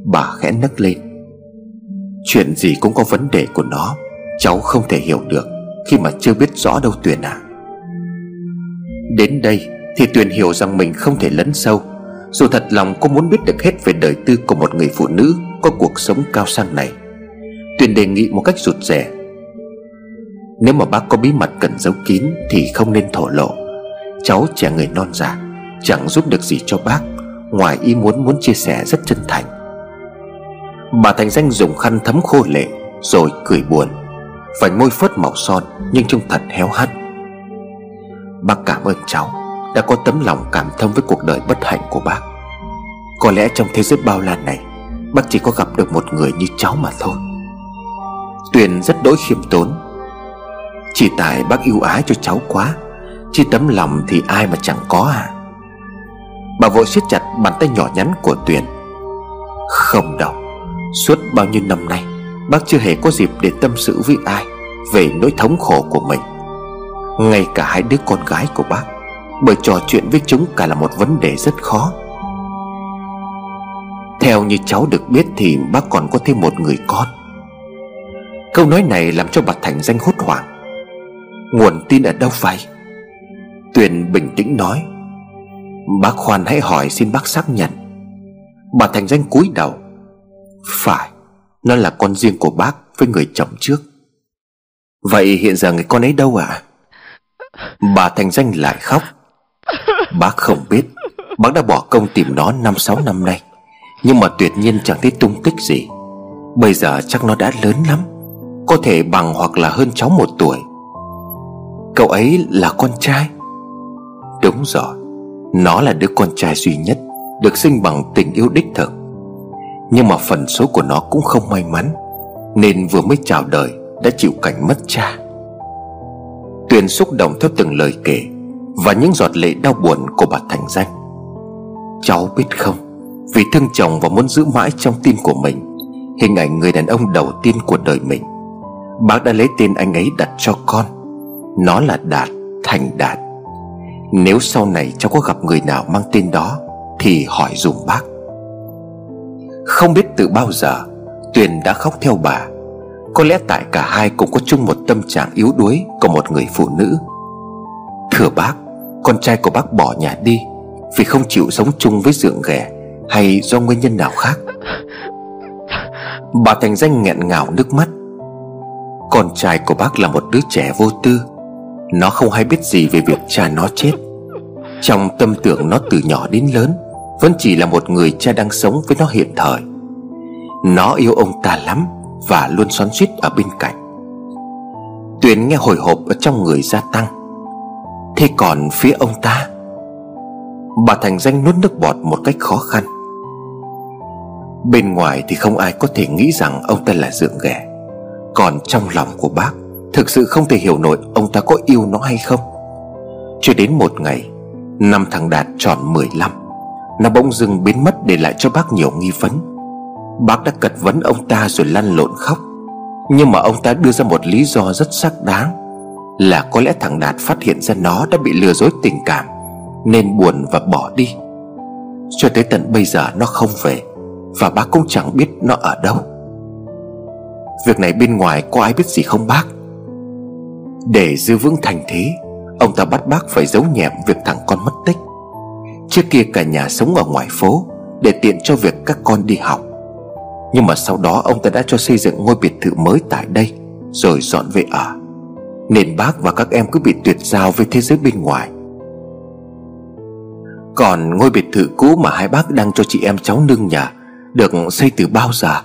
Bà khẽ nấc lên. Chuyện gì cũng có vấn đề của nó, Cháu không thể hiểu được Khi mà chưa biết rõ đâu Tuyền à. Đến đây thì Tuyền hiểu rằng mình không thể lấn sâu, Dù thật lòng cô muốn biết được hết về đời tư của một người phụ nữ Có cuộc sống cao sang này. Tuyền đề nghị một cách rụt rè nếu mà bác có bí mật cần giấu kín Thì không nên thổ lộ. Cháu trẻ người non già, Chẳng giúp được gì cho bác, Ngoài ý muốn muốn chia sẻ rất chân thành. Bà Thành Danh dùng khăn thấm khô lệ, Rồi cười buồn. Vành môi phớt màu son, Nhưng trông thật héo hắt. Bác cảm ơn cháu, đã có tấm lòng cảm thông với cuộc đời bất hạnh của bác. Có lẽ trong thế giới bao la này, Bác chỉ có gặp được một người như cháu mà thôi. Tuyền rất đỗi khiêm tốn chỉ tại bác yêu ái cho cháu quá, Chứ tấm lòng thì ai mà chẳng có à? Bà vội siết chặt bàn tay nhỏ nhắn của Tuyền. Không đâu, Suốt bao nhiêu năm nay, Bác chưa hề có dịp để tâm sự với ai Về nỗi thống khổ của mình. Ngay cả hai đứa con gái của bác, bởi trò chuyện với chúng cả là một vấn đề rất khó. Theo như cháu được biết thì bác còn có thêm một người con. Câu nói này làm cho bà Thành danh hốt hoảng. Nguồn tin ở đâu vậy? Tuyền bình tĩnh nói. Bác khoan hãy hỏi xin bác xác nhận. Bà Thành danh cúi đầu. Phải, Nó là con riêng của bác với người chồng trước. Vậy hiện giờ người con ấy đâu ạ? À? Bà Thành danh lại khóc. Bác không biết. Bác đã bỏ công tìm nó năm sáu năm nay. Nhưng mà tuyệt nhiên chẳng thấy tung tích gì. Bây giờ chắc nó đã lớn lắm. Có thể bằng hoặc là hơn cháu một tuổi. Cậu ấy là con trai. Đúng rồi, Nó là đứa con trai duy nhất Được sinh bằng tình yêu đích thực. Nhưng mà phần số của nó cũng không may mắn, Nên vừa mới chào đời Đã chịu cảnh mất cha. Tuyền xúc động theo từng lời kể và những giọt lệ đau buồn của bà Thành Danh. Cháu biết không, Vì thương chồng và muốn giữ mãi trong tim của mình, Hình ảnh người đàn ông đầu tiên của đời mình. Bác đã lấy tên anh ấy đặt cho con. Nó là Đạt Thành Đạt. Nếu sau này cháu có gặp người nào mang tên đó, Thì hỏi dùm bác. Không biết từ bao giờ, Tuyền đã khóc theo bà. Có lẽ tại cả hai cũng có chung một tâm trạng yếu đuối Của một người phụ nữ. Thưa bác, Con trai của bác bỏ nhà đi Vì không chịu sống chung với dượng ghẻ Hay do nguyên nhân nào khác? Bà Thành Danh nghẹn ngào nước mắt. Con trai của bác là một đứa trẻ vô tư nó không hay biết gì về việc cha nó chết. Trong tâm tưởng nó từ nhỏ đến lớn, Vẫn chỉ là một người cha đang sống với nó hiện thời. Nó yêu ông ta lắm Và luôn xoắn suýt ở bên cạnh. Tuyền nghe hồi hộp ở trong người gia tăng. Thế còn phía ông ta? Bà Thành Danh nuốt nước bọt một cách khó khăn. Bên ngoài thì không ai có thể nghĩ rằng ông ta là dượng ghẻ. Còn trong lòng của bác Thực sự không thể hiểu nổi ông ta có yêu nó hay không. Cho đến một ngày, Năm thằng Đạt tròn 15 Nó bỗng dưng biến mất để lại cho bác nhiều nghi vấn. Bác đã cật vấn ông ta rồi lăn lộn khóc. Nhưng mà ông ta đưa ra một lý do rất xác đáng, Là có lẽ thằng Đạt phát hiện ra nó đã bị lừa dối tình cảm, Nên buồn và bỏ đi. Cho tới tận bây giờ nó không về, Và bác cũng chẳng biết nó ở đâu. Việc này bên ngoài có ai biết gì không bác? Để giữ vững thành thế, Ông ta bắt bác phải giấu nhẹm việc thằng con mất tích. Trước kia cả nhà sống ở ngoài phố Để tiện cho việc các con đi học. Nhưng mà sau đó ông ta đã cho xây dựng ngôi biệt thự mới tại đây, Rồi dọn về ở. Nên bác và các em cứ bị tuyệt giao với thế giới bên ngoài. Còn ngôi biệt thự cũ mà hai bác đang cho chị em cháu nương nhà Được xây từ bao giờ?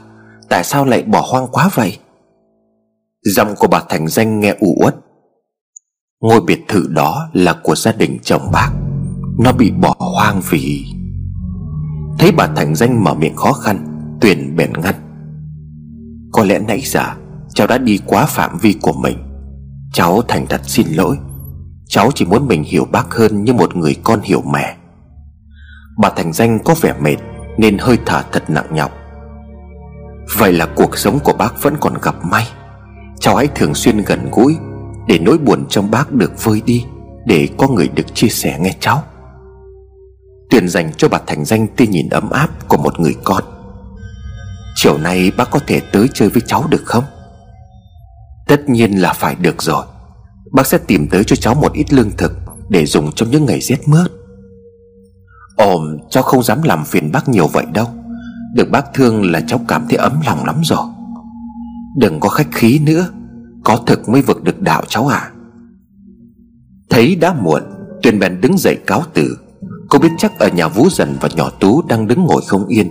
Tại sao lại bỏ hoang quá vậy? Giọng của bà Thành Danh nghe u uất. Ngôi biệt thự đó là của gia đình chồng bác. Nó bị bỏ hoang vì Thấy bà Thành Danh mở miệng khó khăn, Tuyền bèn ngăn Có lẽ nãy giờ, Cháu đã đi quá phạm vi của mình. Cháu thành thật xin lỗi. Cháu chỉ muốn mình hiểu bác hơn Như một người con hiểu mẹ. Bà Thành Danh có vẻ mệt, Nên hơi thở thật nặng nhọc. Vậy là cuộc sống của bác vẫn còn gặp may. Cháu hãy thường xuyên gần gũi Để nỗi buồn trong bác được vơi đi, Để có người được chia sẻ nghe cháu. Tuyền dành cho bà Thành Danh tia nhìn ấm áp của một người con. Chiều nay bác có thể tới chơi với cháu được không? Tất nhiên là phải được rồi. Bác sẽ tìm tới cho cháu một ít lương thực Để dùng trong những ngày rét mướt. Ồm cháu không dám làm phiền bác nhiều vậy đâu. Được bác thương là cháu cảm thấy ấm lòng lắm rồi. Đừng có khách khí nữa, Có thực mới vực được đạo cháu à Thấy đã muộn, Tuyền bèn đứng dậy cáo từ. Cô biết chắc ở nhà Vũ Dần và nhỏ Tú đang đứng ngồi không yên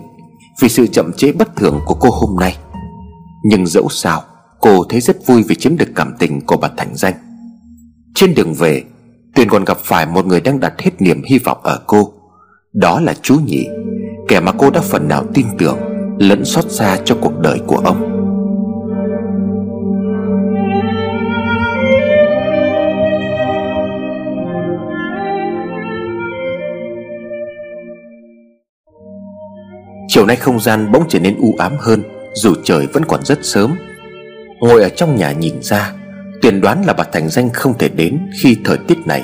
Vì sự chậm chế bất thường của cô hôm nay. Nhưng dẫu sao, Cô thấy rất vui vì chiếm được cảm tình của bà Thành Danh. Trên đường về, Tuyền còn gặp phải một người đang đặt hết niềm hy vọng ở cô. Đó là chú Nhị, Kẻ mà cô đã phần nào tin tưởng, Lẫn xót xa cho cuộc đời của ông. Chiều nay không gian bỗng trở nên u ám hơn, Dù trời vẫn còn rất sớm. Ngồi ở trong nhà nhìn ra Tuyền đoán là bà Thành Danh không thể đến Khi thời tiết này.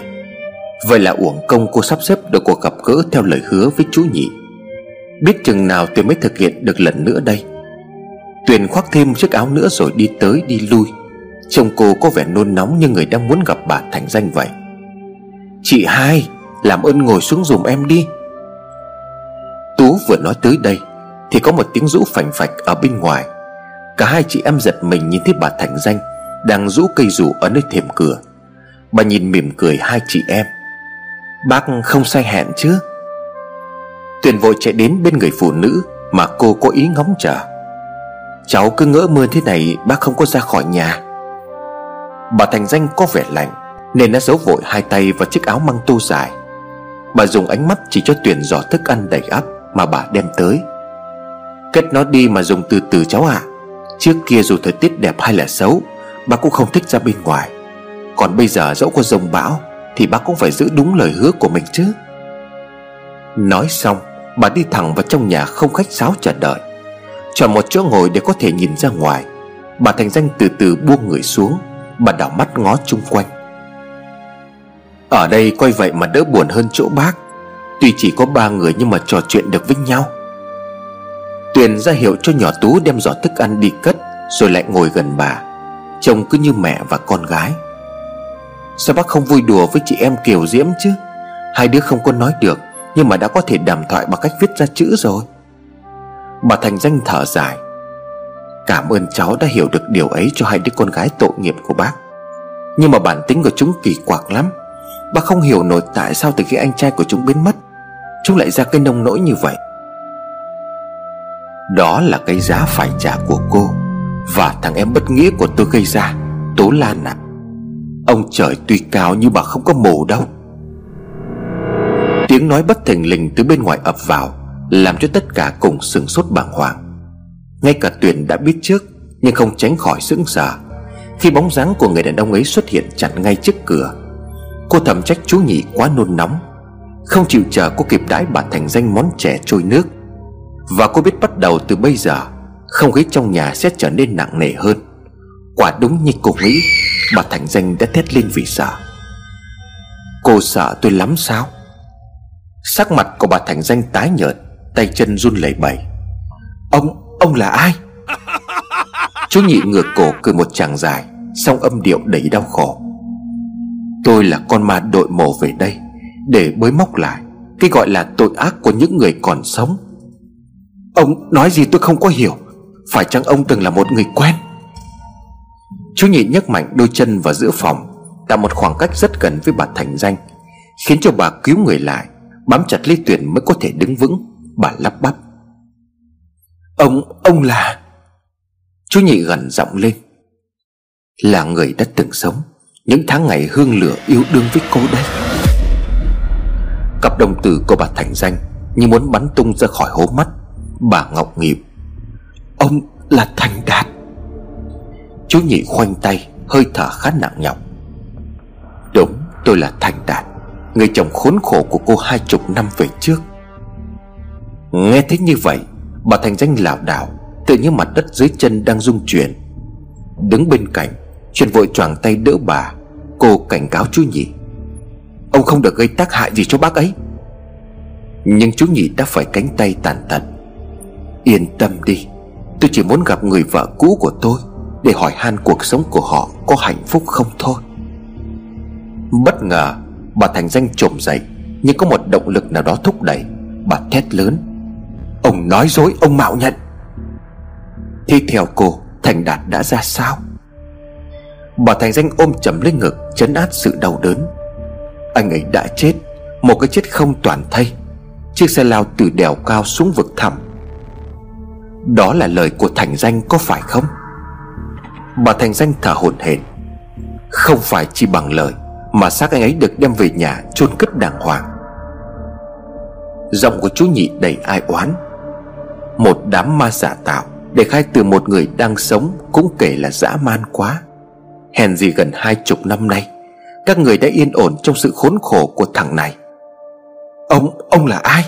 Vậy là uổng công cô sắp xếp được cuộc gặp gỡ Theo lời hứa với chú nhị. Biết chừng nào Tuyền mới thực hiện được lần nữa đây. Tuyền khoác thêm chiếc áo nữa rồi đi tới đi lui. Trông cô có vẻ nôn nóng như người đang muốn gặp bà Thành Danh vậy. Chị hai, Làm ơn ngồi xuống dùm em đi. Tú vừa nói tới đây, Thì có một tiếng rũ phành phạch ở bên ngoài. Cả hai chị em giật mình nhìn thấy bà Thành Danh Đang rũ cây rủ ở nơi thềm cửa. Bà nhìn mỉm cười hai chị em. Bác không sai hẹn chứ? Tuyền vội chạy đến bên người phụ nữ Mà cô có ý ngóng chờ. Cháu cứ ngỡ mưa thế này Bác không có ra khỏi nhà. Bà Thành Danh có vẻ lạnh Nên đã giấu vội hai tay vào chiếc áo măng tu dài. Bà dùng ánh mắt chỉ cho Tuyền giỏ thức ăn đầy ắp. Mà bà đem tới. Cất nó đi mà dùng từ từ cháu ạ. À. Trước kia dù thời tiết đẹp hay là xấu Bác cũng không thích ra bên ngoài. Còn bây giờ dẫu có rồng bão, Thì bác cũng phải giữ đúng lời hứa của mình chứ. Nói xong, Bà đi thẳng vào trong nhà không khách sáo chờ đợi. Chọn một chỗ ngồi để có thể nhìn ra ngoài. Bà Thành Danh từ từ buông người xuống, Bà đảo mắt ngó chung quanh. Ở đây coi vậy mà đỡ buồn hơn chỗ bác. Tuy chỉ có ba người nhưng mà trò chuyện được với nhau. Tuyền ra hiệu cho nhỏ Tú đem giỏ thức ăn đi cất, Rồi lại ngồi gần bà. Trông cứ như mẹ và con gái. Sao bác không vui đùa với chị em Kiều Diễm chứ? Hai đứa không có nói được, Nhưng mà đã có thể đàm thoại bằng cách viết ra chữ rồi. Bà Thành Danh thở dài. Cảm ơn cháu đã hiểu được điều ấy cho hai đứa con gái tội nghiệp của bác. Nhưng mà bản tính của chúng kỳ quặc lắm. Bác không hiểu nổi tại sao từ khi anh trai của chúng biến mất Chúng lại ra cái nông nỗi như vậy. Đó là cái giá phải trả của cô Và thằng em bất nghĩa của tôi gây ra, Tố Lan à Ông trời tuy cao nhưng bà không có mù đâu. Tiếng nói bất thình lình từ bên ngoài ập vào, Làm cho tất cả cùng sừng sốt bàng hoàng. Ngay cả Tuyền đã biết trước, Nhưng không tránh khỏi sững sờ. Khi bóng dáng của người đàn ông ấy xuất hiện chặn ngay trước cửa, Cô thầm trách chú nhị quá nôn nóng. Không chịu chờ cô kịp đãi bà thành danh món chè trôi nước. Và cô biết bắt đầu từ bây giờ Không khí trong nhà sẽ trở nên nặng nề hơn. Quả đúng như cô nghĩ Bà thành danh đã thét lên vì sợ. Cô sợ tôi lắm sao? Sắc mặt của bà thành danh tái nhợt Tay chân run lẩy bẩy. Ông, ông là ai? Chú nhị ngược cổ cười một chàng dài Xong âm điệu đầy đau khổ. Tôi là con ma đội mồ về đây. Để bới móc lại Cái gọi là tội ác của những người còn sống. Ông nói gì tôi không có hiểu Phải chăng ông từng là một người quen? Chú nhị nhấc mạnh đôi chân vào giữa phòng Tạo một khoảng cách rất gần với bà Thành Danh Khiến cho bà cứu người lại Bám chặt lấy Tuyền mới có thể đứng vững Bà lắp bắp. Ông, ông là? Chú nhị gần giọng lên. Là người đã từng sống Những tháng ngày hương lửa yêu đương với cô đấy đồng tử của bà Thành Danh Như muốn bắn tung ra khỏi hố mắt. Bà ngọc Nghiệp. Ông là Thành Đạt. Chú nhị khoanh tay, Hơi thở khá nặng nhọc. Đúng, tôi là Thành Đạt, Người chồng khốn khổ của cô hai chục năm về trước. Nghe thấy như vậy, Bà Thành Danh lảo đảo, Tự như mặt đất dưới chân đang rung chuyển. Đứng bên cạnh, Chuyện vội choàng tay đỡ bà. Cô cảnh cáo chú nhị. Ông không được gây tác hại gì cho bác ấy. Nhưng chú nhị đã phải cánh tay tàn tật. Yên tâm đi, Tôi chỉ muốn gặp người vợ cũ của tôi Để hỏi han cuộc sống của họ Có hạnh phúc không thôi. Bất ngờ, Bà Thành Danh trồm dậy, Nhưng có một động lực nào đó thúc đẩy. Bà thét lớn, Ông nói dối, ông mạo nhận. Thì theo cô, Thành Đạt đã ra sao? Bà Thành Danh ôm chầm lên ngực, Chấn át sự đau đớn. Anh ấy đã chết, Một cái chết không toàn thây. Chiếc xe lao từ đèo cao xuống vực thẳm. Đó là lời của Thành Danh có phải không? Bà Thành Danh thở hổn hển. Không phải chỉ bằng lời Mà xác anh ấy được đem về nhà chôn cất đàng hoàng. Giọng của chú nhị đầy ai oán. Một đám ma giả tạo Để khai từ một người đang sống Cũng kể là dã man quá. Hèn gì gần hai chục năm nay, Các người đã yên ổn trong sự khốn khổ của thằng này. Ông, ông là ai?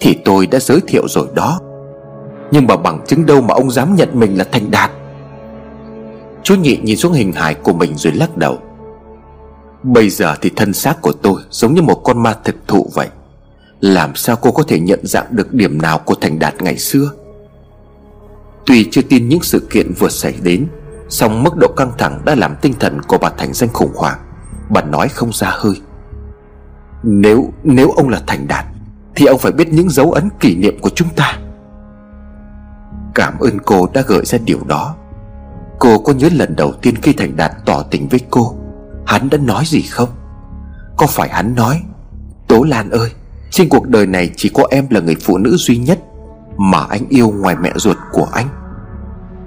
Thì tôi đã giới thiệu rồi đó. Nhưng mà bằng chứng đâu mà ông dám nhận mình là Thành Đạt? Chú nhị nhìn xuống hình hài của mình rồi lắc đầu. Bây giờ thì thân xác của tôi Giống như một con ma thực thụ vậy. Làm sao cô có thể nhận dạng được điểm nào của Thành Đạt ngày xưa? Tuy chưa tin những sự kiện vừa xảy đến song mức độ căng thẳng đã làm tinh thần của bà Thành danh khủng hoảng. Bà nói không ra hơi. Nếu nếu ông là Thành Đạt, Thì ông phải biết những dấu ấn kỷ niệm của chúng ta. Cảm ơn cô đã gợi ra điều đó. Cô có nhớ lần đầu tiên khi Thành Đạt tỏ tình với cô, Hắn đã nói gì không? Có phải hắn nói, Tố Lan ơi, Trên cuộc đời này chỉ có em là người phụ nữ duy nhất Mà anh yêu ngoài mẹ ruột của anh.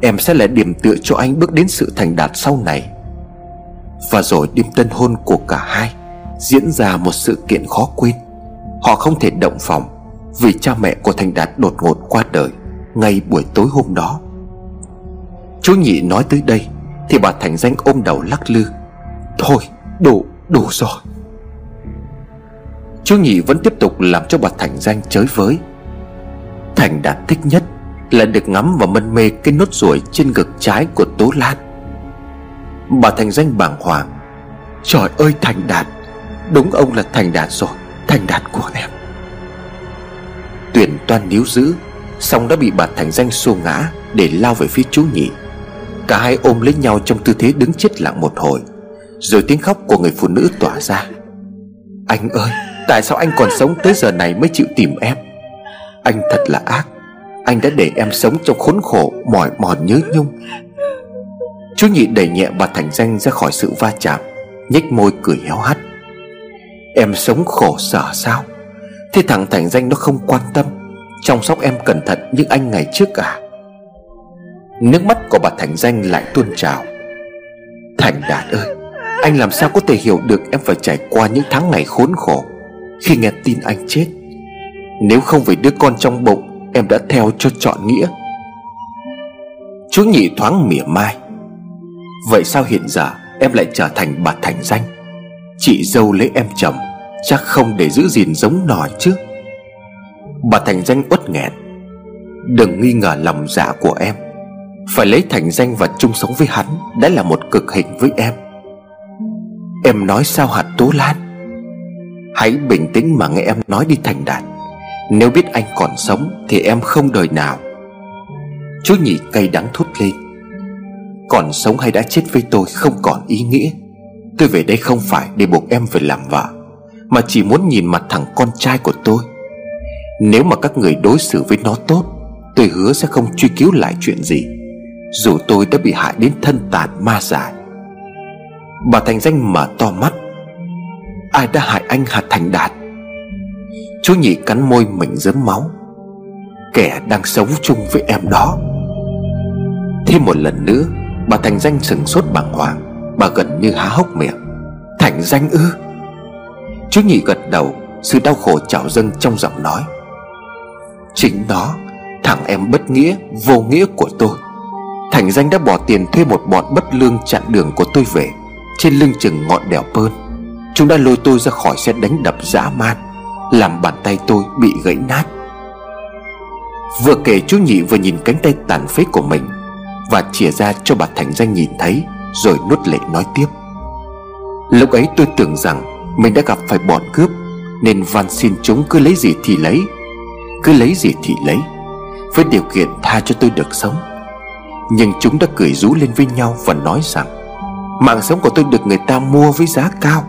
Em sẽ là điểm tựa cho anh bước đến sự thành đạt sau này. Và rồi đêm tân hôn của cả hai. Diễn ra một sự kiện khó quên. Họ không thể động phòng Vì cha mẹ của Thành Đạt đột ngột qua đời Ngay buổi tối hôm đó. Chú nhị nói tới đây Thì bà Thành Danh ôm đầu lắc lư. Thôi, đủ đủ rồi. Chú nhị vẫn tiếp tục làm cho bà Thành Danh chới với. Thành Đạt thích nhất là được ngắm và mân mê cái nốt ruồi trên ngực trái của Tố Lan. Bà Thành Danh bàng hoàng. Trời ơi, Thành Đạt! Đúng ông là Thành Đạt rồi, Thành Đạt của em. Tuyển toan níu giữ, Xong đã bị bà Thành Danh xô ngã Để lao về phía chú nhị. Cả hai ôm lấy nhau trong tư thế đứng chết lặng một hồi, Rồi tiếng khóc của người phụ nữ tỏa ra. Anh ơi, Tại sao anh còn sống tới giờ này mới chịu tìm em? Anh thật là ác, anh đã để em sống trong khốn khổ, Mỏi mòn nhớ nhung. Chú nhị đẩy nhẹ bà Thành Danh ra khỏi sự va chạm, nhếch môi cười héo hắt. Em sống khổ sở sao? Thế thằng Thành Danh nó không quan tâm, Chăm sóc em cẩn thận như anh ngày trước à? Nước mắt của bà Thành Danh lại tuôn trào. Thành Đạt ơi, Anh làm sao có thể hiểu được em phải trải qua những tháng ngày khốn khổ Khi nghe tin anh chết? Nếu không vì đứa con trong bụng, Em đã theo cho chọn nghĩa. Chú nhị thoáng mỉa mai. Vậy sao hiện giờ Em lại trở thành bà thành danh? Chị dâu lấy em chồng. Chắc không để giữ gìn giống nòi chứ Bà thành danh uất nghẹn. Đừng nghi ngờ lòng dạ của em. Phải lấy thành danh và chung sống với hắn Đã là một cực hình với em. Em nói sao hạt Tố Lan Hãy bình tĩnh mà nghe em nói đi thành đạt. Nếu biết anh còn sống Thì em không đời nào. Chú nhị cay đắng thốt lên. Còn sống hay đã chết với tôi không còn ý nghĩa. Tôi về đây không phải để buộc em phải làm vợ. Mà chỉ muốn nhìn mặt thằng con trai của tôi. Nếu mà các người đối xử với nó tốt, Tôi hứa sẽ không truy cứu lại chuyện gì, Dù tôi đã bị hại đến thân tàn ma giải Bà Thành Danh mở to mắt. Ai đã hại anh hạt Thành Đạt? Chú nhị cắn môi mình dớm máu. Kẻ đang sống chung với em đó. Thêm một lần nữa, Bà Thành Danh sừng sốt bàng hoàng. Bà gần như há hốc miệng. Thành Danh ư? Chú nhị gật đầu, Sự đau khổ trào dâng trong giọng nói. Chính đó Thằng em bất nghĩa, Vô nghĩa của tôi. Thành Danh đã bỏ tiền thuê một bọn bất lương chặn đường của tôi về, Trên lưng chừng ngọn đèo Pơn Chúng đã lôi tôi ra khỏi xe đánh đập dã man, Làm bàn tay tôi bị gãy nát. Vừa kể chú nhị vừa nhìn cánh tay tàn phế của mình, Và chìa ra cho bà Thành Danh nhìn thấy, Rồi nuốt lệ nói tiếp. Lúc ấy tôi tưởng rằng mình đã gặp phải bọn cướp, Nên van xin chúng cứ lấy gì thì lấy. Cứ lấy gì thì lấy, Với điều kiện tha cho tôi được sống. Nhưng chúng đã cười rú lên với nhau Và nói rằng, Mạng sống của tôi được người ta mua với giá cao.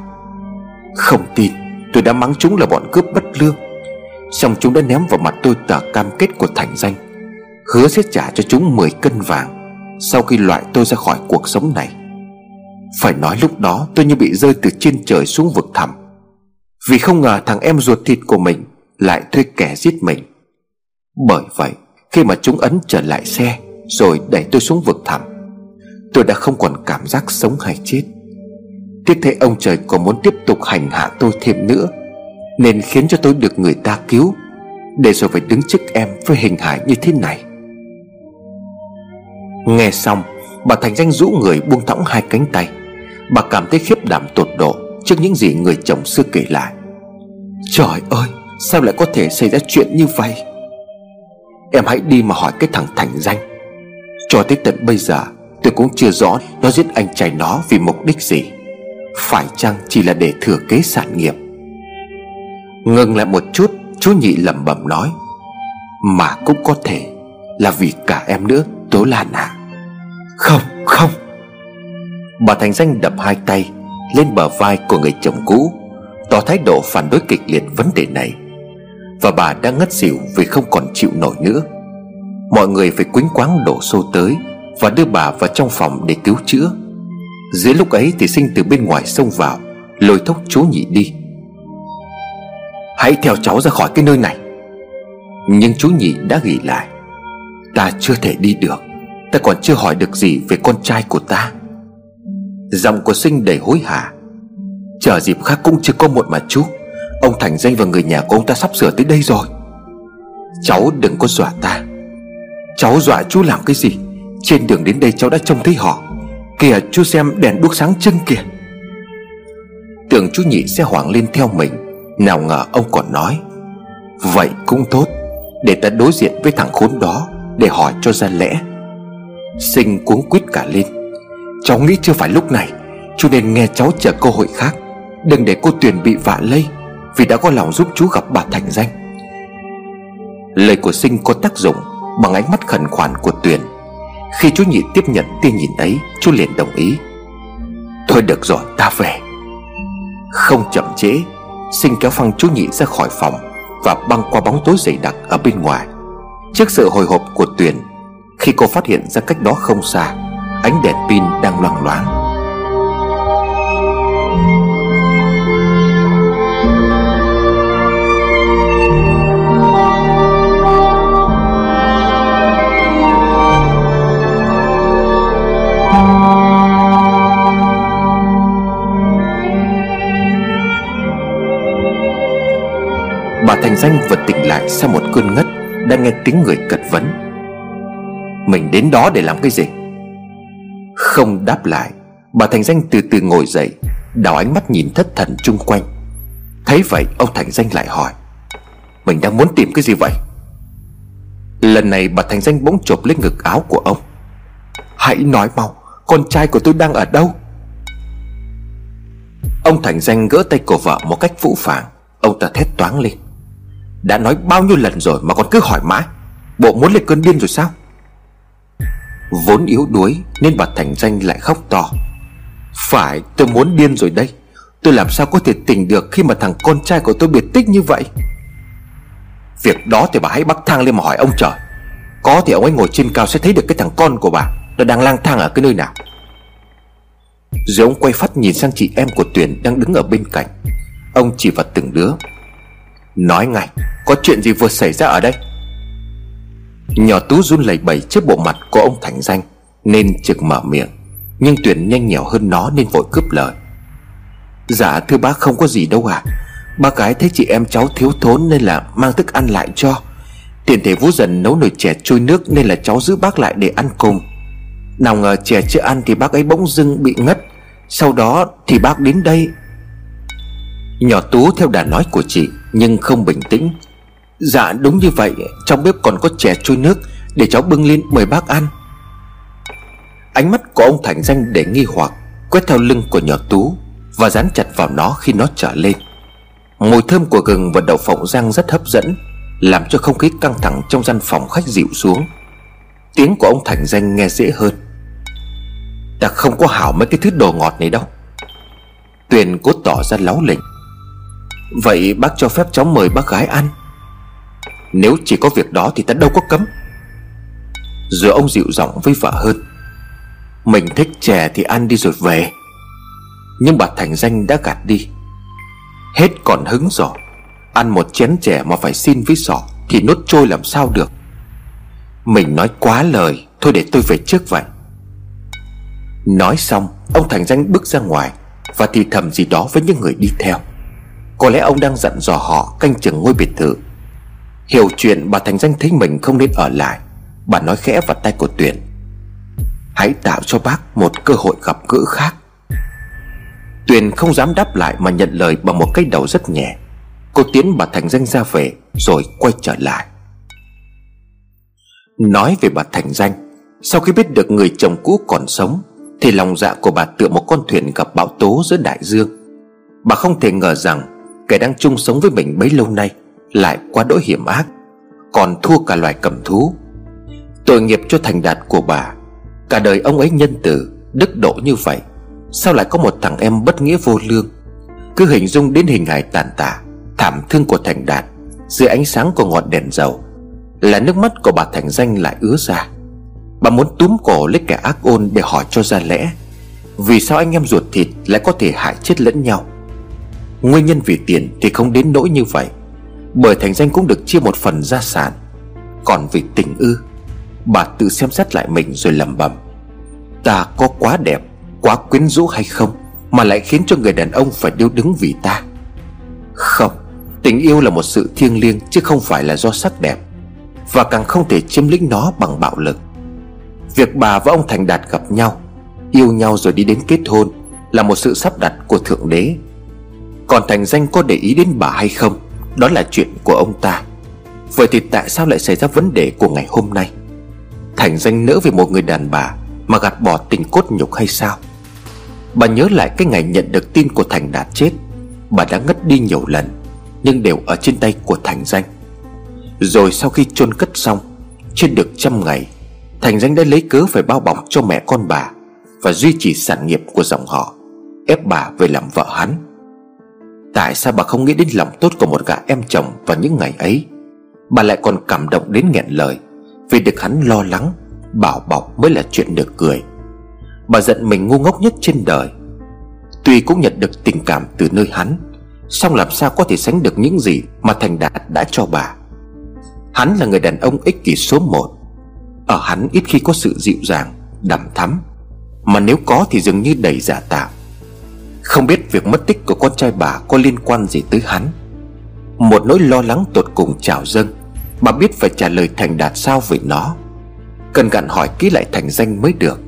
Không tin, Tôi đã mắng chúng là bọn cướp bất lương. Xong chúng đã ném vào mặt tôi tờ cam kết của thành danh, Hứa sẽ trả cho chúng 10 cân vàng Sau khi loại tôi ra khỏi cuộc sống này. Phải nói lúc đó tôi như bị rơi từ trên trời xuống vực thẳm. Vì không ngờ thằng em ruột thịt của mình Lại thuê kẻ giết mình. Bởi vậy, Khi mà chúng ấn trở lại xe Rồi đẩy tôi xuống vực thẳm, Tôi đã không còn cảm giác sống hay chết. Tiếc thế ông trời còn muốn tiếp tục hành hạ tôi thêm nữa, Nên khiến cho tôi được người ta cứu, Để rồi phải đứng trước em với hình hài như thế này. Nghe xong, Bà Thành Danh rũ người buông thõng hai cánh tay. Bà cảm thấy khiếp đảm tột độ Trước những gì người chồng xưa kể lại. Trời ơi, Sao lại có thể xảy ra chuyện như vậy? Em hãy đi mà hỏi cái thằng Thành Danh. Cho tới tận bây giờ, Tôi cũng chưa rõ Nó giết anh trai nó vì mục đích gì. Phải chăng chỉ là để thừa kế sản nghiệp? Ngừng lại một chút, Chú nhị lẩm bẩm nói. Mà cũng có thể Là vì cả em nữa, Tố Lan à? Không không. Bà Thành Danh đập hai tay Lên bờ vai của người chồng cũ, Tỏ thái độ phản đối kịch liệt vấn đề này. Và bà đã ngất xỉu Vì không còn chịu nổi nữa. Mọi người phải quýnh quáng đổ xô tới Và đưa bà vào trong phòng để cứu chữa. Dưới lúc ấy thì sinh từ bên ngoài xông vào, Lôi thốc chú nhị đi. Hãy theo cháu ra khỏi cái nơi này. Nhưng chú nhị đã ghi lại, Ta chưa thể đi được, Ta còn chưa hỏi được gì về con trai của ta. Giọng của sinh đầy hối hả. Chờ dịp khác cũng chưa có muộn mà chú. Ông Thành Danh và người nhà của ông ta sắp sửa tới đây rồi. Cháu đừng có dọa ta. Cháu dọa chú làm cái gì? Trên đường đến đây cháu đã trông thấy họ. Kìa, chú xem đèn đuốc sáng trưng kìa. Tưởng chú nhị sẽ hoảng lên theo mình, Nào ngờ ông còn nói, Vậy cũng tốt, Để ta đối diện với thằng khốn đó, Để hỏi cho ra lẽ. Sinh cuống quýt cả lên. Cháu nghĩ chưa phải lúc này Chú nên nghe cháu chờ cơ hội khác. Đừng để cô Tuyền bị vạ lây, Vì đã có lòng giúp chú gặp bà Thành Danh. Lời của Sinh có tác dụng Bằng ánh mắt khẩn khoản của Tuyền. Khi chú nhị tiếp nhận tia nhìn ấy, Chú liền đồng ý. Thôi được rồi, ta về. Không chậm trễ, Sinh kéo phăng chú nhị ra khỏi phòng Và băng qua bóng tối dày đặc ở bên ngoài. Trước sự hồi hộp của Tuyền, Khi cô phát hiện ra cách đó không xa Ánh đèn pin đang loang loáng. Bà Thành Danh vừa tỉnh lại sau một cơn ngất Đang nghe tiếng người cật vấn. Mình đến đó để làm cái gì? Không đáp lại, Bà Thành Danh từ từ ngồi dậy, Đảo ánh mắt nhìn thất thần chung quanh. Thấy vậy, ông Thành Danh lại hỏi, Mình đang muốn tìm cái gì vậy? Lần này bà Thành Danh bỗng chộp lấy ngực áo của ông. Hãy nói mau, Con trai của tôi đang ở đâu? Ông Thành Danh gỡ tay của vợ một cách vũ phàng. Ông ta thét toáng lên, Đã nói bao nhiêu lần rồi mà còn cứ hỏi mãi, Bộ muốn lên cơn điên rồi sao? Vốn yếu đuối Nên bà Thành Danh lại khóc to. Phải, tôi muốn điên rồi đây. Tôi làm sao có thể tỉnh được Khi mà thằng con trai của tôi biệt tích như vậy? Việc đó thì bà hãy bắt thang lên mà hỏi ông trời. Có thì ông ấy ngồi trên cao sẽ thấy được cái thằng con của bà. Nó đang lang thang ở cái nơi nào? Rồi ông quay phát nhìn sang chị em của Tuyền đang đứng ở bên cạnh. Ông chỉ vào từng đứa. Nói ngay, Có chuyện gì vừa xảy ra ở đây? Nhỏ Tú run lẩy bẩy trước bộ mặt của ông Thành Danh, Nên trực mở miệng. Nhưng Tuyền nhanh nhẻo hơn nó nên vội cướp lời. Dạ thưa bác, không có gì đâu à Bác gái thấy chị em cháu thiếu thốn Nên là mang thức ăn lại cho. Tiền thể vũ dần nấu nồi chè trôi nước Nên là cháu giữ bác lại để ăn cùng. Nào ngờ chè chưa ăn thì bác ấy bỗng dưng bị ngất. Sau đó thì bác đến đây. Nhỏ Tú theo đà nói của chị, Nhưng không bình tĩnh. Dạ đúng như vậy. Trong bếp còn có chè trôi nước Để cháu bưng lên mời bác ăn. Ánh mắt của ông Thành Danh để nghi hoặc, Quét theo lưng của nhỏ Tú Và dán chặt vào nó khi nó trở lên. Mùi thơm của gừng và đậu phộng rang rất hấp dẫn, Làm cho không khí căng thẳng trong gian phòng khách dịu xuống. Tiếng của ông Thành Danh nghe dễ hơn. Ta không có hảo mấy cái thứ đồ ngọt này đâu. Tuyền cố tỏ ra láo lỉnh Vậy bác cho phép cháu mời bác gái ăn. Nếu chỉ có việc đó thì ta đâu có cấm. Rồi ông dịu giọng với vợ hơn, Mình thích chè thì ăn đi rồi về. Nhưng bà Thành Danh đã gạt đi. Hết còn hứng rồi Ăn một chén chè mà phải xin với sọ Thì nốt trôi làm sao được. Mình nói quá lời, Thôi để tôi về trước vậy. Nói xong, Ông Thành Danh bước ra ngoài Và thì thầm gì đó với những người đi theo. Có lẽ ông đang dặn dò họ Canh chừng ngôi biệt thự. Hiểu chuyện bà Thành Danh thấy mình không nên ở lại, Bà nói khẽ vào tay của Tuyền. Hãy tạo cho bác một cơ hội gặp gỡ khác. Tuyền không dám đáp lại mà nhận lời bằng một cái đầu rất nhẹ. Cô tiến bà Thành Danh ra về, Rồi quay trở lại. Nói về bà Thành Danh, Sau khi biết được người chồng cũ còn sống, Thì lòng dạ của bà tựa một con thuyền gặp bão tố giữa đại dương. Bà không thể ngờ rằng Kẻ đang chung sống với mình bấy lâu nay lại quá đỗi hiểm ác, Còn thua cả loài cầm thú. Tội nghiệp cho thành đạt của bà, Cả đời ông ấy nhân từ, Đức độ như vậy, Sao lại có một thằng em bất nghĩa vô lương? Cứ hình dung đến hình hài tàn tạ, Thảm thương của Thành Đạt Dưới ánh sáng của ngọn đèn dầu, Là nước mắt của bà Thành Danh lại ứa ra. Bà muốn túm cổ lấy kẻ ác ôn để hỏi cho ra lẽ, Vì sao anh em ruột thịt lại có thể hại chết lẫn nhau? Nguyên nhân vì tiền thì không đến nỗi như vậy. Bởi Thành Danh cũng được chia một phần gia sản. Còn vì tình ư, Bà tự xem xét lại mình rồi lầm bầm Ta có quá đẹp, Quá quyến rũ hay không Mà lại khiến cho người đàn ông phải điêu đứng vì ta? Không, Tình yêu là một sự thiêng liêng Chứ không phải là do sắc đẹp, Và càng không thể chiếm lĩnh nó bằng bạo lực. Việc bà và ông Thành Đạt gặp nhau, Yêu nhau rồi đi đến kết hôn Là một sự sắp đặt của Thượng Đế. Còn Thành Danh có để ý đến bà hay không đó là chuyện của ông ta. Vậy thì tại sao lại xảy ra vấn đề của ngày hôm nay? Thành Danh nữ vì một người đàn bà Mà gạt bỏ tình cốt nhục hay sao? Bà nhớ lại cái ngày nhận được tin của Thành Đạt chết. Bà đã ngất đi nhiều lần, Nhưng đều ở trên tay của Thành Danh. Rồi sau khi chôn cất xong Trên được trăm ngày, Thành Danh đã lấy cớ phải bao bọc cho mẹ con bà Và duy trì sản nghiệp của dòng họ, Ép bà về làm vợ hắn. Tại sao bà không nghĩ đến lòng tốt của một gã em chồng vào những ngày ấy? Bà lại còn cảm động đến nghẹn lời, Vì được hắn lo lắng, Bảo bọc mới là chuyện được cười. Bà giận mình ngu ngốc nhất trên đời. Tuy cũng nhận được tình cảm từ nơi hắn, song làm sao có thể sánh được những gì Mà Thành Đạt đã cho bà? Hắn là người đàn ông ích kỷ số một. Ở hắn ít khi có sự dịu dàng, Đằm thắm. Mà nếu có thì dường như đầy giả tạo. Không biết việc mất tích của con trai bà Có liên quan gì tới hắn. Một nỗi lo lắng tột cùng trào dâng. Bà biết phải trả lời Thành Đạt sao về nó. Cần gặn hỏi kỹ lại Thành danh mới được.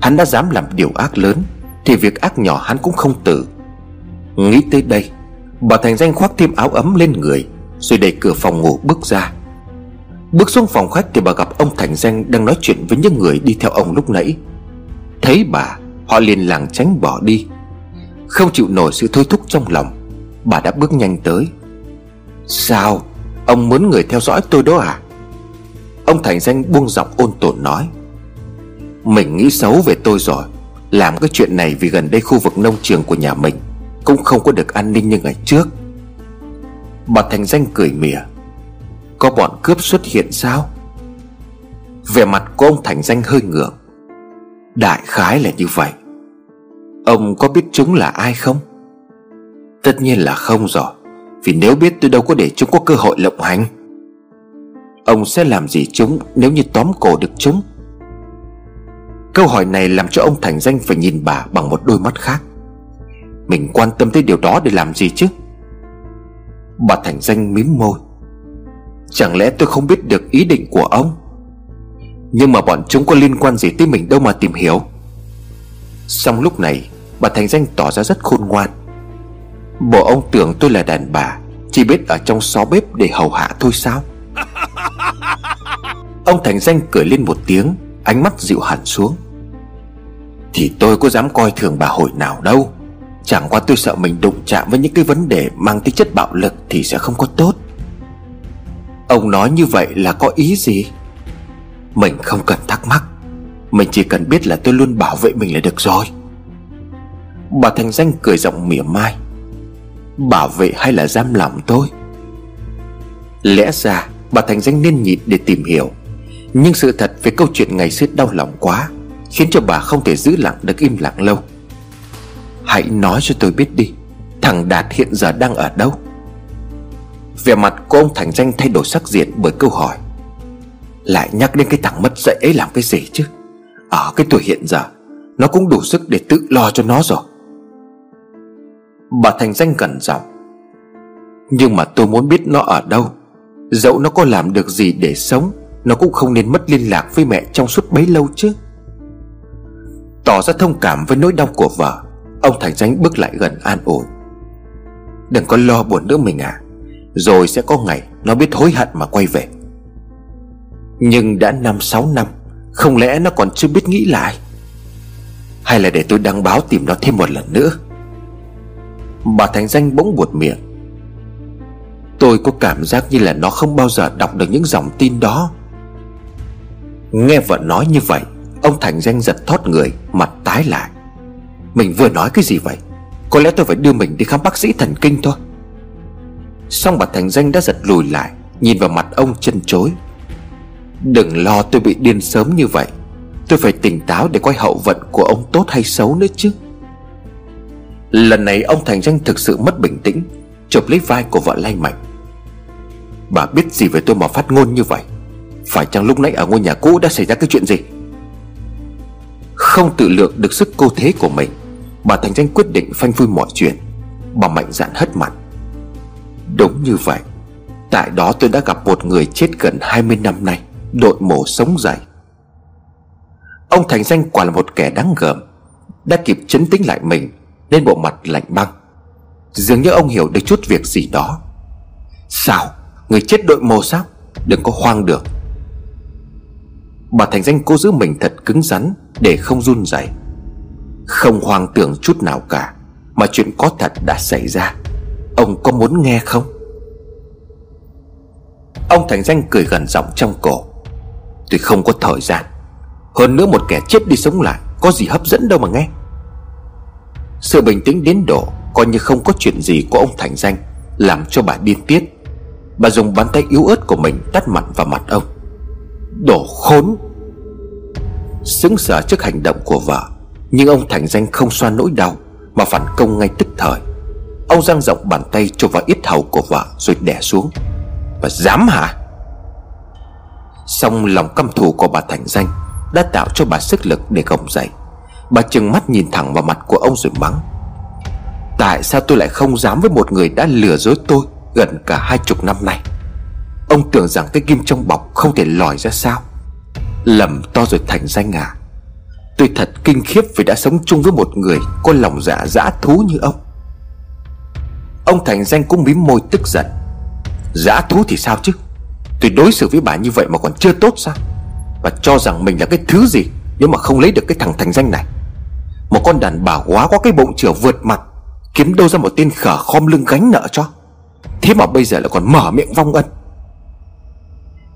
Hắn đã dám làm điều ác lớn, Thì việc ác nhỏ hắn cũng không tử Nghĩ tới đây, Bà Thành danh khoác thêm áo ấm lên người, Rồi đẩy cửa phòng ngủ bước ra. Bước xuống phòng khách thì bà gặp ông Thành Danh Đang nói chuyện với những người đi theo ông lúc nãy. Thấy bà, Họ liền lảng tránh bỏ đi. Không chịu nổi sự thôi thúc trong lòng, Bà đã bước nhanh tới. Sao? Ông muốn người theo dõi tôi đó à? Ông Thành Danh buông giọng ôn tồn nói. Mình nghĩ xấu về tôi rồi, Làm cái chuyện này vì gần đây khu vực nông trường của nhà mình Cũng không có được an ninh như ngày trước. Bà Thành Danh cười mỉa. Có bọn cướp xuất hiện sao? Vẻ mặt của ông Thành Danh hơi ngượng. Đại khái là như vậy. Ông có biết chúng là ai không? Tất nhiên là không rồi, Vì nếu biết tôi đâu có để chúng có cơ hội lộng hành. Ông sẽ làm gì chúng Nếu như tóm cổ được chúng? Câu hỏi này làm cho ông Thành Danh phải nhìn bà bằng một đôi mắt khác. Mình quan tâm tới điều đó để làm gì chứ? Bà Thành Danh mím môi. Chẳng lẽ tôi không biết được ý định của ông? Nhưng mà bọn chúng có liên quan gì tới mình đâu mà tìm hiểu. Xong lúc này Bà Thành Danh tỏ ra rất khôn ngoan. Bộ ông tưởng tôi là đàn bà, Chỉ biết ở trong xó bếp để hầu hạ thôi sao? Ông Thành Danh cười lên một tiếng, Ánh mắt dịu hẳn xuống. Thì tôi có dám coi thường bà hồi nào đâu. Chẳng qua tôi sợ mình đụng chạm với những cái vấn đề Mang tính chất bạo lực thì sẽ không có tốt. Ông nói như vậy là có ý gì? Mình không cần thắc mắc. Mình chỉ cần biết là tôi luôn bảo vệ mình là được rồi. Bà Thành Danh cười giọng mỉa mai. Bảo vệ hay là giam lòng tôi? Lẽ ra, bà Thành Danh nên nhịn để tìm hiểu. Nhưng sự thật về câu chuyện ngày xưa đau lòng quá, Khiến cho bà không thể giữ lặng được im lặng lâu. Hãy nói cho tôi biết đi, Thằng Đạt hiện giờ đang ở đâu? Vẻ mặt của ông Thành Danh thay đổi sắc diện bởi câu hỏi. Lại nhắc đến cái thằng mất dạy ấy làm cái gì chứ? Ở cái tuổi hiện giờ, Nó cũng đủ sức để tự lo cho nó rồi. Bà Thành Danh gần giọng. Nhưng mà tôi muốn biết nó ở đâu. Dẫu nó có làm được gì để sống, Nó cũng không nên mất liên lạc với mẹ trong suốt bấy lâu chứ. Tỏ ra thông cảm với nỗi đau của vợ, Ông Thành Danh bước lại gần an ủi. Đừng có lo buồn nữa mình à Rồi sẽ có ngày Nó biết hối hận mà quay về. Nhưng đã năm, sáu năm, Không lẽ nó còn chưa biết nghĩ lại? Hay là để tôi đăng báo tìm nó thêm một lần nữa? Bà Thành Danh bỗng buột miệng. Tôi có cảm giác như là nó không bao giờ đọc được những dòng tin đó. Nghe vợ nói như vậy, Ông Thành Danh giật thoát người, Mặt tái lại. Mình vừa nói cái gì vậy? Có lẽ tôi phải đưa mình đi khám bác sĩ thần kinh thôi. Xong bà Thành Danh đã giật lùi lại, Nhìn vào mặt ông chân chối. Đừng lo tôi bị điên sớm như vậy. Tôi phải tỉnh táo để coi hậu vận của ông tốt hay xấu nữa chứ. Lần này ông Thành Danh thực sự mất bình tĩnh, Chụp lấy vai của vợ lay mạnh. Bà biết gì về tôi mà phát ngôn như vậy? Phải chăng lúc nãy ở ngôi nhà cũ đã xảy ra cái chuyện gì? Không tự lượng được sức cô thế của mình, Bà Thành Danh quyết định phanh phui mọi chuyện. Bà mạnh dạn hất mặt. Đúng như vậy, Tại đó tôi đã gặp một người chết gần 20 năm nay, Đội mổ sống dậy. Ông Thành Danh quả là một kẻ đáng gờm Đã kịp chấn tĩnh lại mình. Nên bộ mặt lạnh băng. Dường như ông hiểu được chút việc gì đó. Sao? Người chết đội mồ sao? Đừng có hoang được Bà Thành Danh cố giữ mình thật cứng rắn Để không run rẩy. Không hoang tưởng chút nào cả, Mà chuyện có thật đã xảy ra. Ông có muốn nghe không? Ông Thành Danh cười gần giọng trong cổ. Tôi không có thời gian, Hơn nữa một kẻ chết đi sống lại Có gì hấp dẫn đâu mà nghe. Sự bình tĩnh đến độ Coi như không có chuyện gì của ông Thành Danh Làm cho bà điên tiết. Bà dùng bàn tay yếu ớt của mình tắt mặt vào mặt ông. Đổ khốn! Sững sờ trước hành động của vợ, Nhưng ông Thành Danh không xoa nỗi đau Mà phản công ngay tức thời. Ông giang rộng bàn tay cho vào yết hầu của vợ Rồi đè xuống. Bà dám hả? Xong lòng căm thù của bà Thành Danh Đã tạo cho bà sức lực để gồng dậy. Bà chừng mắt nhìn thẳng vào mặt của ông rồi mắng. Tại sao tôi lại không dám với một người đã lừa dối tôi gần cả hai chục năm nay? Ông tưởng rằng cái kim trong bọc không thể lòi ra sao? Lầm to rồi thành danh à Tôi thật kinh khiếp vì đã sống chung với một người Có lòng dạ dã thú như ông. Ông Thành Danh cũng mím môi tức giận. Dã thú thì sao chứ? Tôi đối xử với bà như vậy mà còn chưa tốt sao? Và cho rằng mình là cái thứ gì Nếu mà không lấy được cái thằng Thành Danh này? Một con đàn bà quá có cái bụng chửa vượt mặt, Kiếm đâu ra một tên khở khom lưng gánh nợ cho. Thế mà bây giờ lại còn mở miệng vong ân.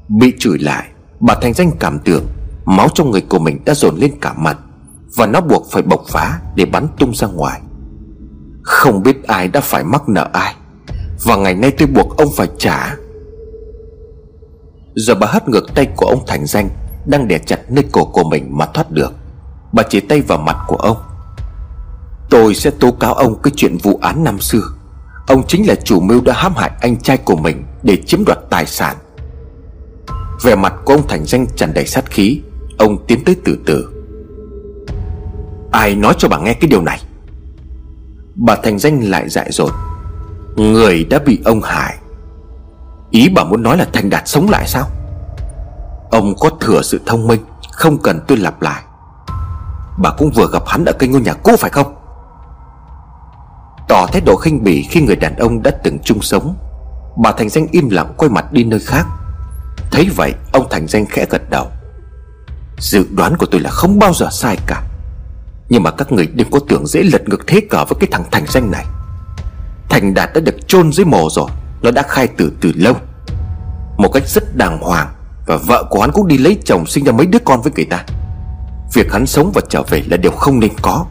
Bị chửi lại, Bà Thành Danh cảm tưởng Máu trong người của mình đã dồn lên cả mặt Và nó buộc phải bộc phá Để bắn tung ra ngoài. Không biết ai đã phải mắc nợ ai Và ngày nay tôi buộc ông phải trả. Rồi bà hất ngược tay của ông Thành Danh Đang đè chặt nơi cổ của mình mà thoát được. Bà chỉ tay vào mặt của ông. Tôi sẽ tố cáo ông cái chuyện vụ án năm xưa. Ông chính là chủ mưu đã hãm hại anh trai của mình Để chiếm đoạt tài sản. Vẻ mặt của ông Thành Danh tràn đầy sát khí. Ông tiến tới từ từ. Ai nói cho bà nghe cái điều này? Bà Thành Danh lại dại dột. Người đã bị ông hại. Ý bà muốn nói là Thành Đạt sống lại sao? Ông có thừa sự thông minh, Không cần tôi lặp lại. Bà cũng vừa gặp hắn ở cây ngôi nhà cũ phải không? Tỏ thái độ khinh bỉ khi người đàn ông đã từng chung sống, Bà Thành Danh im lặng quay mặt đi nơi khác. Thấy vậy, ông Thành Danh khẽ gật đầu. Dự đoán của tôi là không bao giờ sai cả. Nhưng mà các người đừng có tưởng dễ lật ngược thế cờ với cái thằng Thành Danh này. Thành Đạt đã được chôn dưới mồ rồi, Nó đã khai tử từ lâu. Một cách rất đàng hoàng, Và vợ của hắn cũng đi lấy chồng sinh ra mấy đứa con với người ta. Việc hắn sống và trở về là điều không nên có.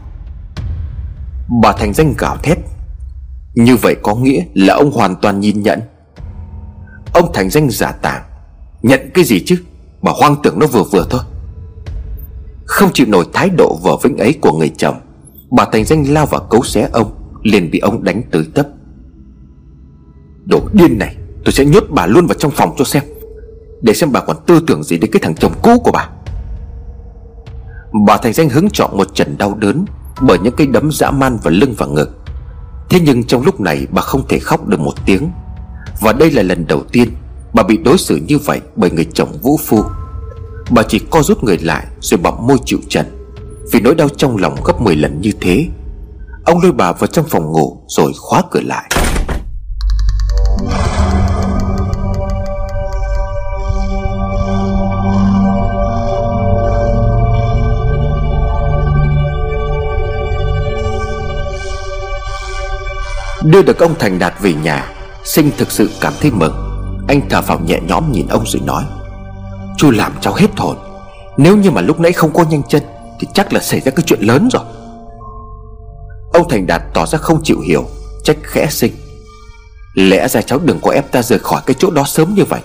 Bà Thành Danh gào thét. Như vậy có nghĩa là ông hoàn toàn nhìn nhận. Ông Thành Danh giả tàng Nhận cái gì chứ? Bà hoang tưởng nó vừa vừa thôi. Không chịu nổi thái độ vở vĩnh ấy của người chồng, Bà Thành Danh lao vào cấu xé ông, Liền bị ông đánh tới tấp. Đồ điên này, Tôi sẽ nhốt bà luôn vào trong phòng cho xem, Để xem bà còn tư tưởng gì đến cái thằng chồng cũ của bà. Bà Thành Danh hứng chọn một trận đau đớn Bởi những cái đấm dã man vào lưng và ngực. Thế nhưng trong lúc này bà không thể khóc được một tiếng. Và đây là lần đầu tiên Bà bị đối xử như vậy bởi người chồng vũ phu. Bà chỉ co rút người lại Rồi bặm môi chịu trận. Vì nỗi đau trong lòng gấp 10 lần như thế, Ông lôi bà vào trong phòng ngủ Rồi khóa cửa lại. Đưa được ông Thành Đạt về nhà, Sinh thực sự cảm thấy mừng. Anh thở phào nhẹ nhõm nhìn ông rồi nói Chú làm cháu hết hồn. Nếu như mà lúc nãy không có nhanh chân, Thì chắc là xảy ra cái chuyện lớn rồi. Ông Thành Đạt tỏ ra không chịu hiểu, Trách khẽ sinh, Lẽ ra cháu đừng có ép ta rời khỏi cái chỗ đó sớm như vậy,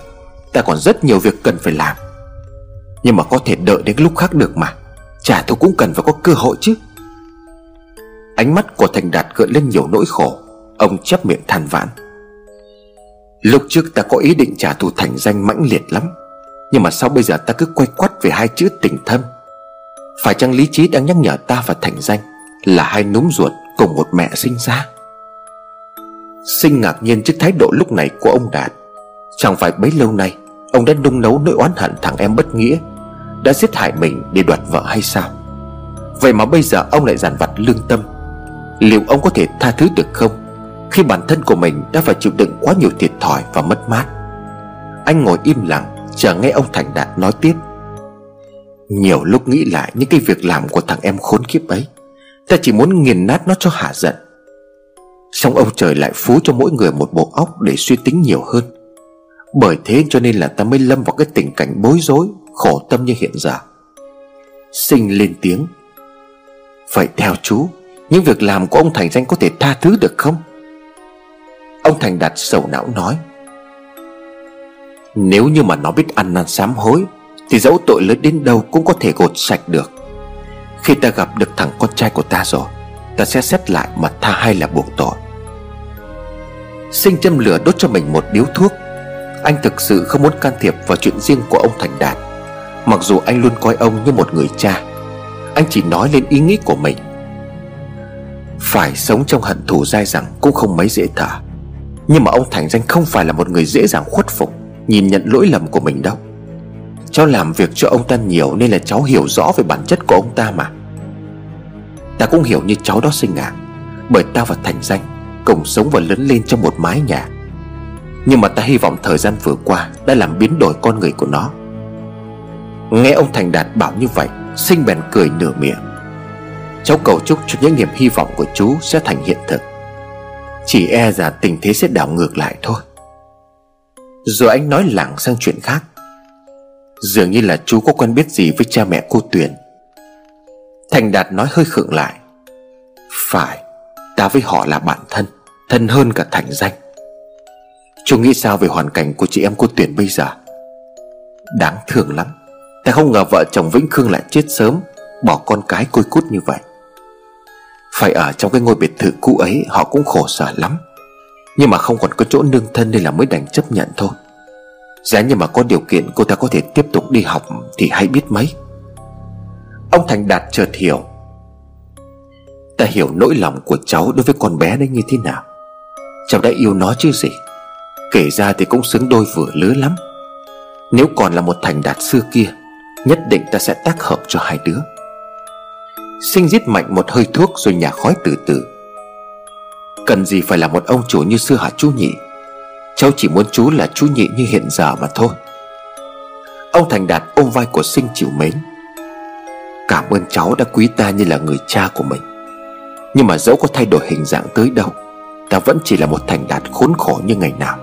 Ta còn rất nhiều việc cần phải làm. Nhưng mà có thể đợi đến lúc khác được mà, Chả tôi cũng cần phải có cơ hội chứ. Ánh mắt của Thành Đạt gợi lên nhiều nỗi khổ. Ông chấp miệng than vãn. Lúc trước ta có ý định trả thù thành danh mãnh liệt lắm, Nhưng mà sao bây giờ ta cứ quay quắt về hai chữ tình thâm? Phải chăng lý trí đang nhắc nhở ta và thành danh Là hai núm ruột cùng một mẹ sinh ra? Sinh ngạc nhiên trước thái độ lúc này của ông Đạt. Chẳng phải bấy lâu nay, Ông đã nung nấu nỗi oán hận thằng em bất nghĩa, Đã giết hại mình để đoạt vợ hay sao? Vậy mà bây giờ ông lại giàn vặt lương tâm. Liệu ông có thể tha thứ được không? Khi bản thân của mình đã phải chịu đựng quá nhiều thiệt thòi và mất mát. Anh ngồi im lặng, chờ nghe ông Thành Đạt nói tiếp. Nhiều lúc nghĩ lại những cái việc làm của thằng em khốn kiếp ấy, Ta chỉ muốn nghiền nát nó cho hạ giận. Xong ông trời lại phú cho mỗi người một bộ óc để suy tính nhiều hơn. Bởi thế cho nên là ta mới lâm vào cái tình cảnh bối rối, Khổ tâm như hiện giờ. Sinh lên tiếng. Vậy theo chú, Những việc làm của ông Thành Danh có thể tha thứ được không? Ông Thành Đạt sầu não nói, Nếu như mà nó biết ăn năn sám hối, Thì dẫu tội lớn đến đâu cũng có thể gột sạch được. Khi ta gặp được thằng con trai của ta rồi, Ta sẽ xét lại mà tha hay là buộc tội. Sinh châm lửa đốt cho mình một điếu thuốc. Anh thực sự không muốn can thiệp vào chuyện riêng của ông Thành Đạt. Mặc dù anh luôn coi ông như một người cha, Anh chỉ nói lên ý nghĩ của mình. Phải sống trong hận thù dai dẳng cũng không mấy dễ thở. Nhưng mà ông Thành Danh không phải là một người dễ dàng khuất phục, Nhìn nhận lỗi lầm của mình đâu. Cháu làm việc cho ông ta nhiều Nên là cháu hiểu rõ về bản chất của ông ta mà. Ta cũng hiểu như cháu đó sinh à Bởi ta và Thành Danh Cùng sống và lớn lên trong một mái nhà. Nhưng mà ta hy vọng thời gian vừa qua Đã làm biến đổi con người của nó. Nghe ông Thành Đạt bảo như vậy Sinh bèn cười nửa miệng. Cháu cầu chúc cho những niềm hy vọng của chú sẽ thành hiện thực. Chỉ e rằng tình thế sẽ đảo ngược lại thôi. Rồi anh nói lảng sang chuyện khác. Dường như là chú có quen biết gì với cha mẹ cô Tuyền. Thành Đạt nói hơi khựng lại. Phải, Ta với họ là bạn thân Thân hơn cả Thành Danh. Chú nghĩ sao về hoàn cảnh của chị em cô Tuyền bây giờ? Đáng thương lắm. Ta không ngờ vợ chồng Vĩnh Khương lại chết sớm, Bỏ con cái côi cút như vậy. Phải ở trong cái ngôi biệt thự cũ ấy, Họ cũng khổ sở lắm. Nhưng mà không còn có chỗ nương thân Nên là mới đành chấp nhận thôi. Giá như mà có điều kiện cô ta có thể tiếp tục đi học Thì hay biết mấy. Ông Thành Đạt chợt hiểu. Ta hiểu nỗi lòng của cháu đối với con bé đấy như thế nào. Cháu đã yêu nó chứ gì? Kể ra thì cũng xứng đôi vừa lứa lắm. Nếu còn là một Thành Đạt xưa kia, Nhất định ta sẽ tác hợp cho hai đứa. Sinh giết mạnh một hơi thuốc rồi nhả khói từ từ. Cần gì phải là một ông chủ như xưa hả chú nhị? Cháu chỉ muốn chú là chú nhị như hiện giờ mà thôi. Ông Thành Đạt ôm vai của sinh chịu mến. Cảm ơn cháu đã quý ta như là người cha của mình. Nhưng mà dẫu có thay đổi hình dạng tới đâu, Ta vẫn chỉ là một Thành Đạt khốn khổ như ngày nào.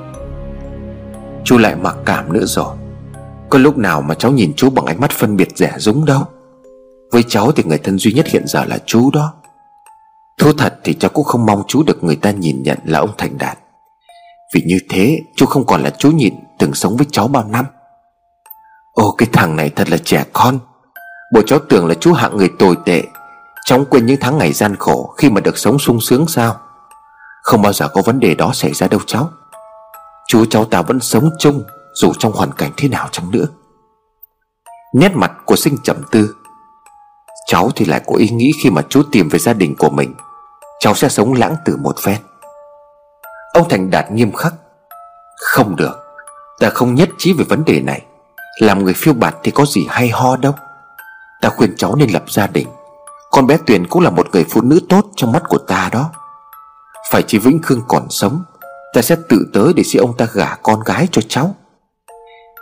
Chú lại mặc cảm nữa rồi. Có lúc nào mà cháu nhìn chú bằng ánh mắt phân biệt rẻ rúng đâu? Với cháu thì người thân duy nhất hiện giờ là chú đó. Thú thật thì cháu cũng không mong chú được người ta nhìn nhận là ông Thành Đạt. Vì như thế, chú không còn là chú nhịn từng sống với cháu bao năm. Ô, cái thằng này thật là trẻ con. Bộ cháu tưởng là chú hạng người tồi tệ, Cháu quên những tháng ngày gian khổ Khi mà được sống sung sướng sao? Không bao giờ có vấn đề đó xảy ra đâu cháu. Chú, cháu ta vẫn sống chung, Dù trong hoàn cảnh thế nào chăng nữa. Nét mặt của sinh trầm tư Cháu thì lại có ý nghĩ khi mà chú tìm về gia đình của mình. Cháu sẽ sống lãng tử một phen. Ông Thành Đạt nghiêm khắc. Không được. Ta không nhất trí về vấn đề này. Làm người phiêu bạt thì có gì hay ho đâu. Ta khuyên cháu nên lập gia đình. Con bé Tuyền cũng là một người phụ nữ tốt trong mắt của ta đó. Phải chỉ Vĩnh Khương còn sống, Ta sẽ tự tới để xin ông ta gả con gái cho cháu.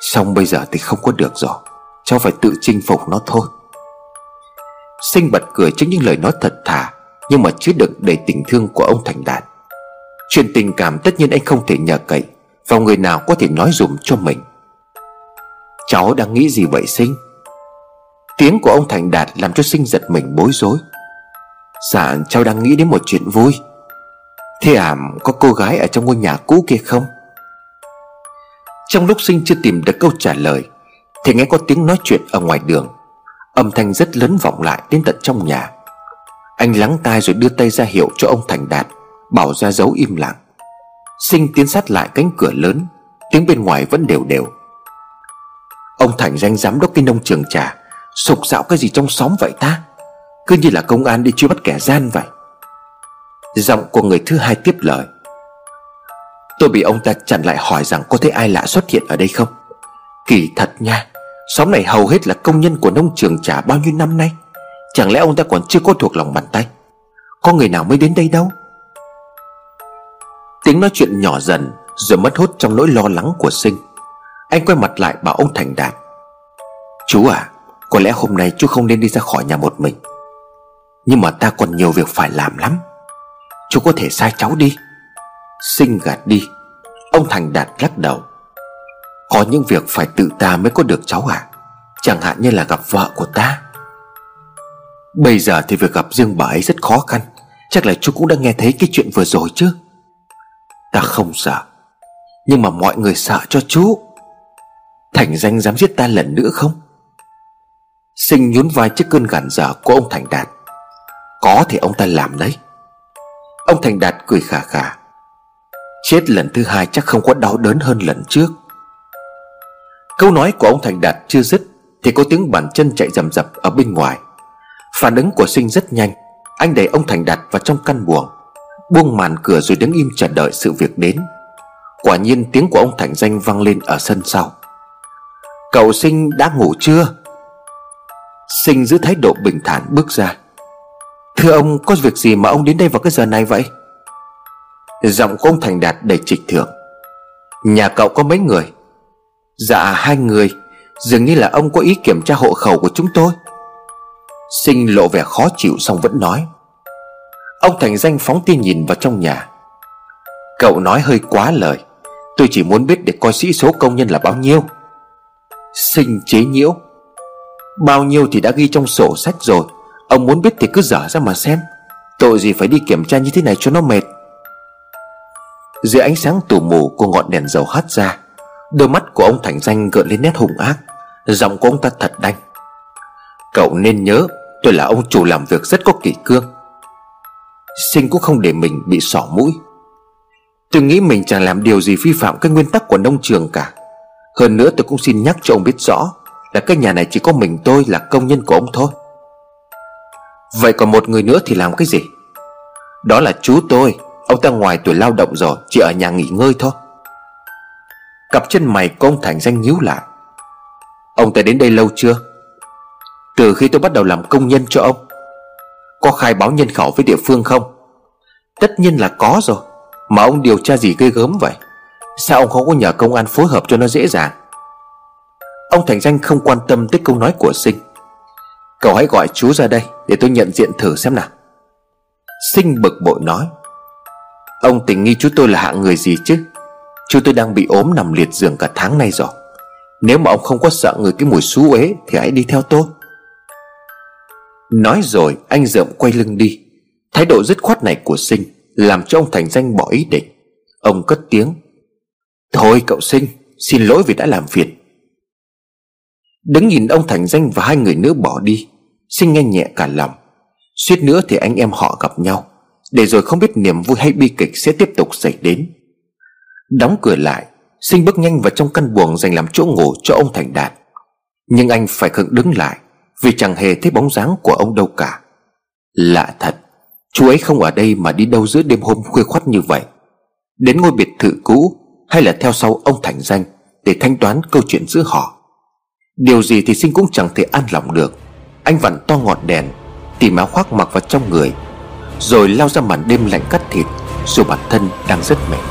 Xong bây giờ thì không có được rồi. Cháu phải tự chinh phục nó thôi. Sinh bật cười trước những lời nói thật thà, Nhưng mà chứa đựng đầy tình thương của ông Thành Đạt. Chuyện tình cảm tất nhiên anh không thể nhờ cậy Vào người nào có thể nói dùm cho mình. Cháu đang nghĩ gì vậy Sinh? Tiếng của ông Thành Đạt làm cho Sinh giật mình bối rối. Dạ cháu đang nghĩ đến một chuyện vui. Thế à có cô gái ở trong ngôi nhà cũ kia không? Trong lúc Sinh chưa tìm được câu trả lời, Thì nghe có tiếng nói chuyện ở ngoài đường. Âm thanh rất lớn vọng lại đến tận trong nhà. Anh lắng tai rồi đưa tay ra hiệu cho ông Thành Đạt, Bảo ra dấu im lặng. Sinh tiến sát lại cánh cửa lớn, Tiếng bên ngoài vẫn đều đều. Ông Thành danh giám đốc cái nông trường trà, Sục sạo cái gì trong xóm vậy ta? Cứ như là công an đi truy bắt kẻ gian vậy. Giọng của người thứ hai tiếp lời. Tôi bị ông ta chặn lại hỏi rằng có thấy ai lạ xuất hiện ở đây không? Kỳ thật nha Xóm này hầu hết là công nhân của nông trường trả bao nhiêu năm nay. Chẳng lẽ ông ta còn chưa có thuộc lòng bàn tay? Có người nào mới đến đây đâu? Tiếng nói chuyện nhỏ dần Rồi mất hút trong nỗi lo lắng của sinh. Anh quay mặt lại bảo ông Thành Đạt. Chú à Có lẽ hôm nay chú không nên đi ra khỏi nhà một mình. Nhưng mà ta còn nhiều việc phải làm lắm. Chú có thể sai cháu đi. Sinh gạt đi. Ông Thành Đạt lắc đầu. Có những việc phải tự ta mới có được cháu à Chẳng hạn như là gặp vợ của ta. Bây giờ thì việc gặp riêng bà ấy rất khó khăn. Chắc là chú cũng đã nghe thấy cái chuyện vừa rồi chứ. Ta không sợ. Nhưng mà mọi người sợ cho chú. Thành danh dám giết ta lần nữa không? Sinh nhún vai trước cơn gằn dở của ông Thành Đạt. Có thì ông ta làm đấy. Ông Thành Đạt cười khà khà. Chết lần thứ hai chắc không có đau đớn hơn lần trước. Câu nói của ông Thành Đạt chưa dứt Thì có tiếng bàn chân chạy rầm rập ở bên ngoài. Phản ứng của sinh rất nhanh. Anh đẩy ông Thành Đạt vào trong căn buồng, Buông màn cửa rồi đứng im chờ đợi sự việc đến. Quả nhiên tiếng của ông Thành Danh vang lên ở sân sau. Cậu sinh đã ngủ chưa? Sinh giữ thái độ bình thản bước ra. Thưa ông, có việc gì mà ông đến đây vào cái giờ này vậy? Giọng của ông Thành Đạt đầy trịch thượng. Nhà cậu có mấy người? Dạ hai người. Dường như là ông có ý kiểm tra hộ khẩu của chúng tôi. Sinh lộ vẻ khó chịu xong vẫn nói. Ông Thành Danh phóng tin nhìn vào trong nhà. Cậu nói hơi quá lời. Tôi chỉ muốn biết để coi sĩ số công nhân là bao nhiêu. Sinh chế nhiễu. Bao nhiêu thì đã ghi trong sổ sách rồi. Ông muốn biết thì cứ dở ra mà xem. Tội gì phải đi kiểm tra như thế này cho nó mệt. Dưới ánh sáng tù mù của ngọn đèn dầu hắt ra. Đôi mắt của ông Thành Danh gợn lên nét hung ác. Giọng của ông ta thật đanh. Cậu nên nhớ, Tôi là ông chủ làm việc rất có kỷ cương. Sinh cũng không để mình bị sỏ mũi. Tôi nghĩ mình chẳng làm điều gì vi phạm cái nguyên tắc của nông trường cả. Hơn nữa tôi cũng xin nhắc cho ông biết rõ Là cái nhà này chỉ có mình tôi là công nhân của ông thôi. Vậy còn một người nữa thì làm cái gì? Đó là chú tôi. Ông ta ngoài tuổi lao động rồi, Chỉ ở nhà nghỉ ngơi thôi. Cặp chân mày của ông Thành danh nhíu lại. Ông ta đến đây lâu chưa? Từ khi tôi bắt đầu làm công nhân cho ông, Có khai báo nhân khẩu với địa phương không? Tất nhiên là có rồi. Mà ông điều tra gì ghê gớm vậy? Sao ông không có nhờ công an phối hợp cho nó dễ dàng? Ông Thành Danh không quan tâm tới câu nói của Sinh. Cậu hãy gọi chú ra đây Để tôi nhận diện thử xem nào. Sinh bực bội nói. Ông tình nghi chú tôi là hạng người gì chứ? Chú tôi đang bị ốm nằm liệt giường cả tháng nay rồi. Nếu mà ông không có sợ người cái mùi xú uế Thì hãy đi theo tôi. Nói rồi, anh rợm quay lưng đi. Thái độ dứt khoát này của Sinh Làm cho ông Thành Danh bỏ ý định. Ông cất tiếng. Thôi cậu Sinh, Xin lỗi vì đã làm phiền. Đứng nhìn ông Thành Danh và hai người nữa bỏ đi, Sinh nghe nhẹ cả lòng. Suýt nữa thì anh em họ gặp nhau. Để rồi không biết niềm vui hay bi kịch sẽ tiếp tục xảy đến. Đóng cửa lại, Sinh bước nhanh vào trong căn buồng dành làm chỗ ngủ cho ông Thành Đạt. Nhưng anh phải khựng đứng lại, Vì chẳng hề thấy bóng dáng của ông đâu cả. Lạ thật, Chú ấy không ở đây mà đi đâu giữa đêm hôm khuya khoắt như vậy. Đến ngôi biệt thự cũ, Hay là theo sau ông Thành Danh, Để thanh toán câu chuyện giữa họ. Điều gì thì sinh cũng chẳng thể an lòng được. Anh vặn to ngọn đèn, Tìm áo khoác mặc vào trong người, Rồi lao ra màn đêm lạnh cắt thịt, Dù bản thân đang rất mệt.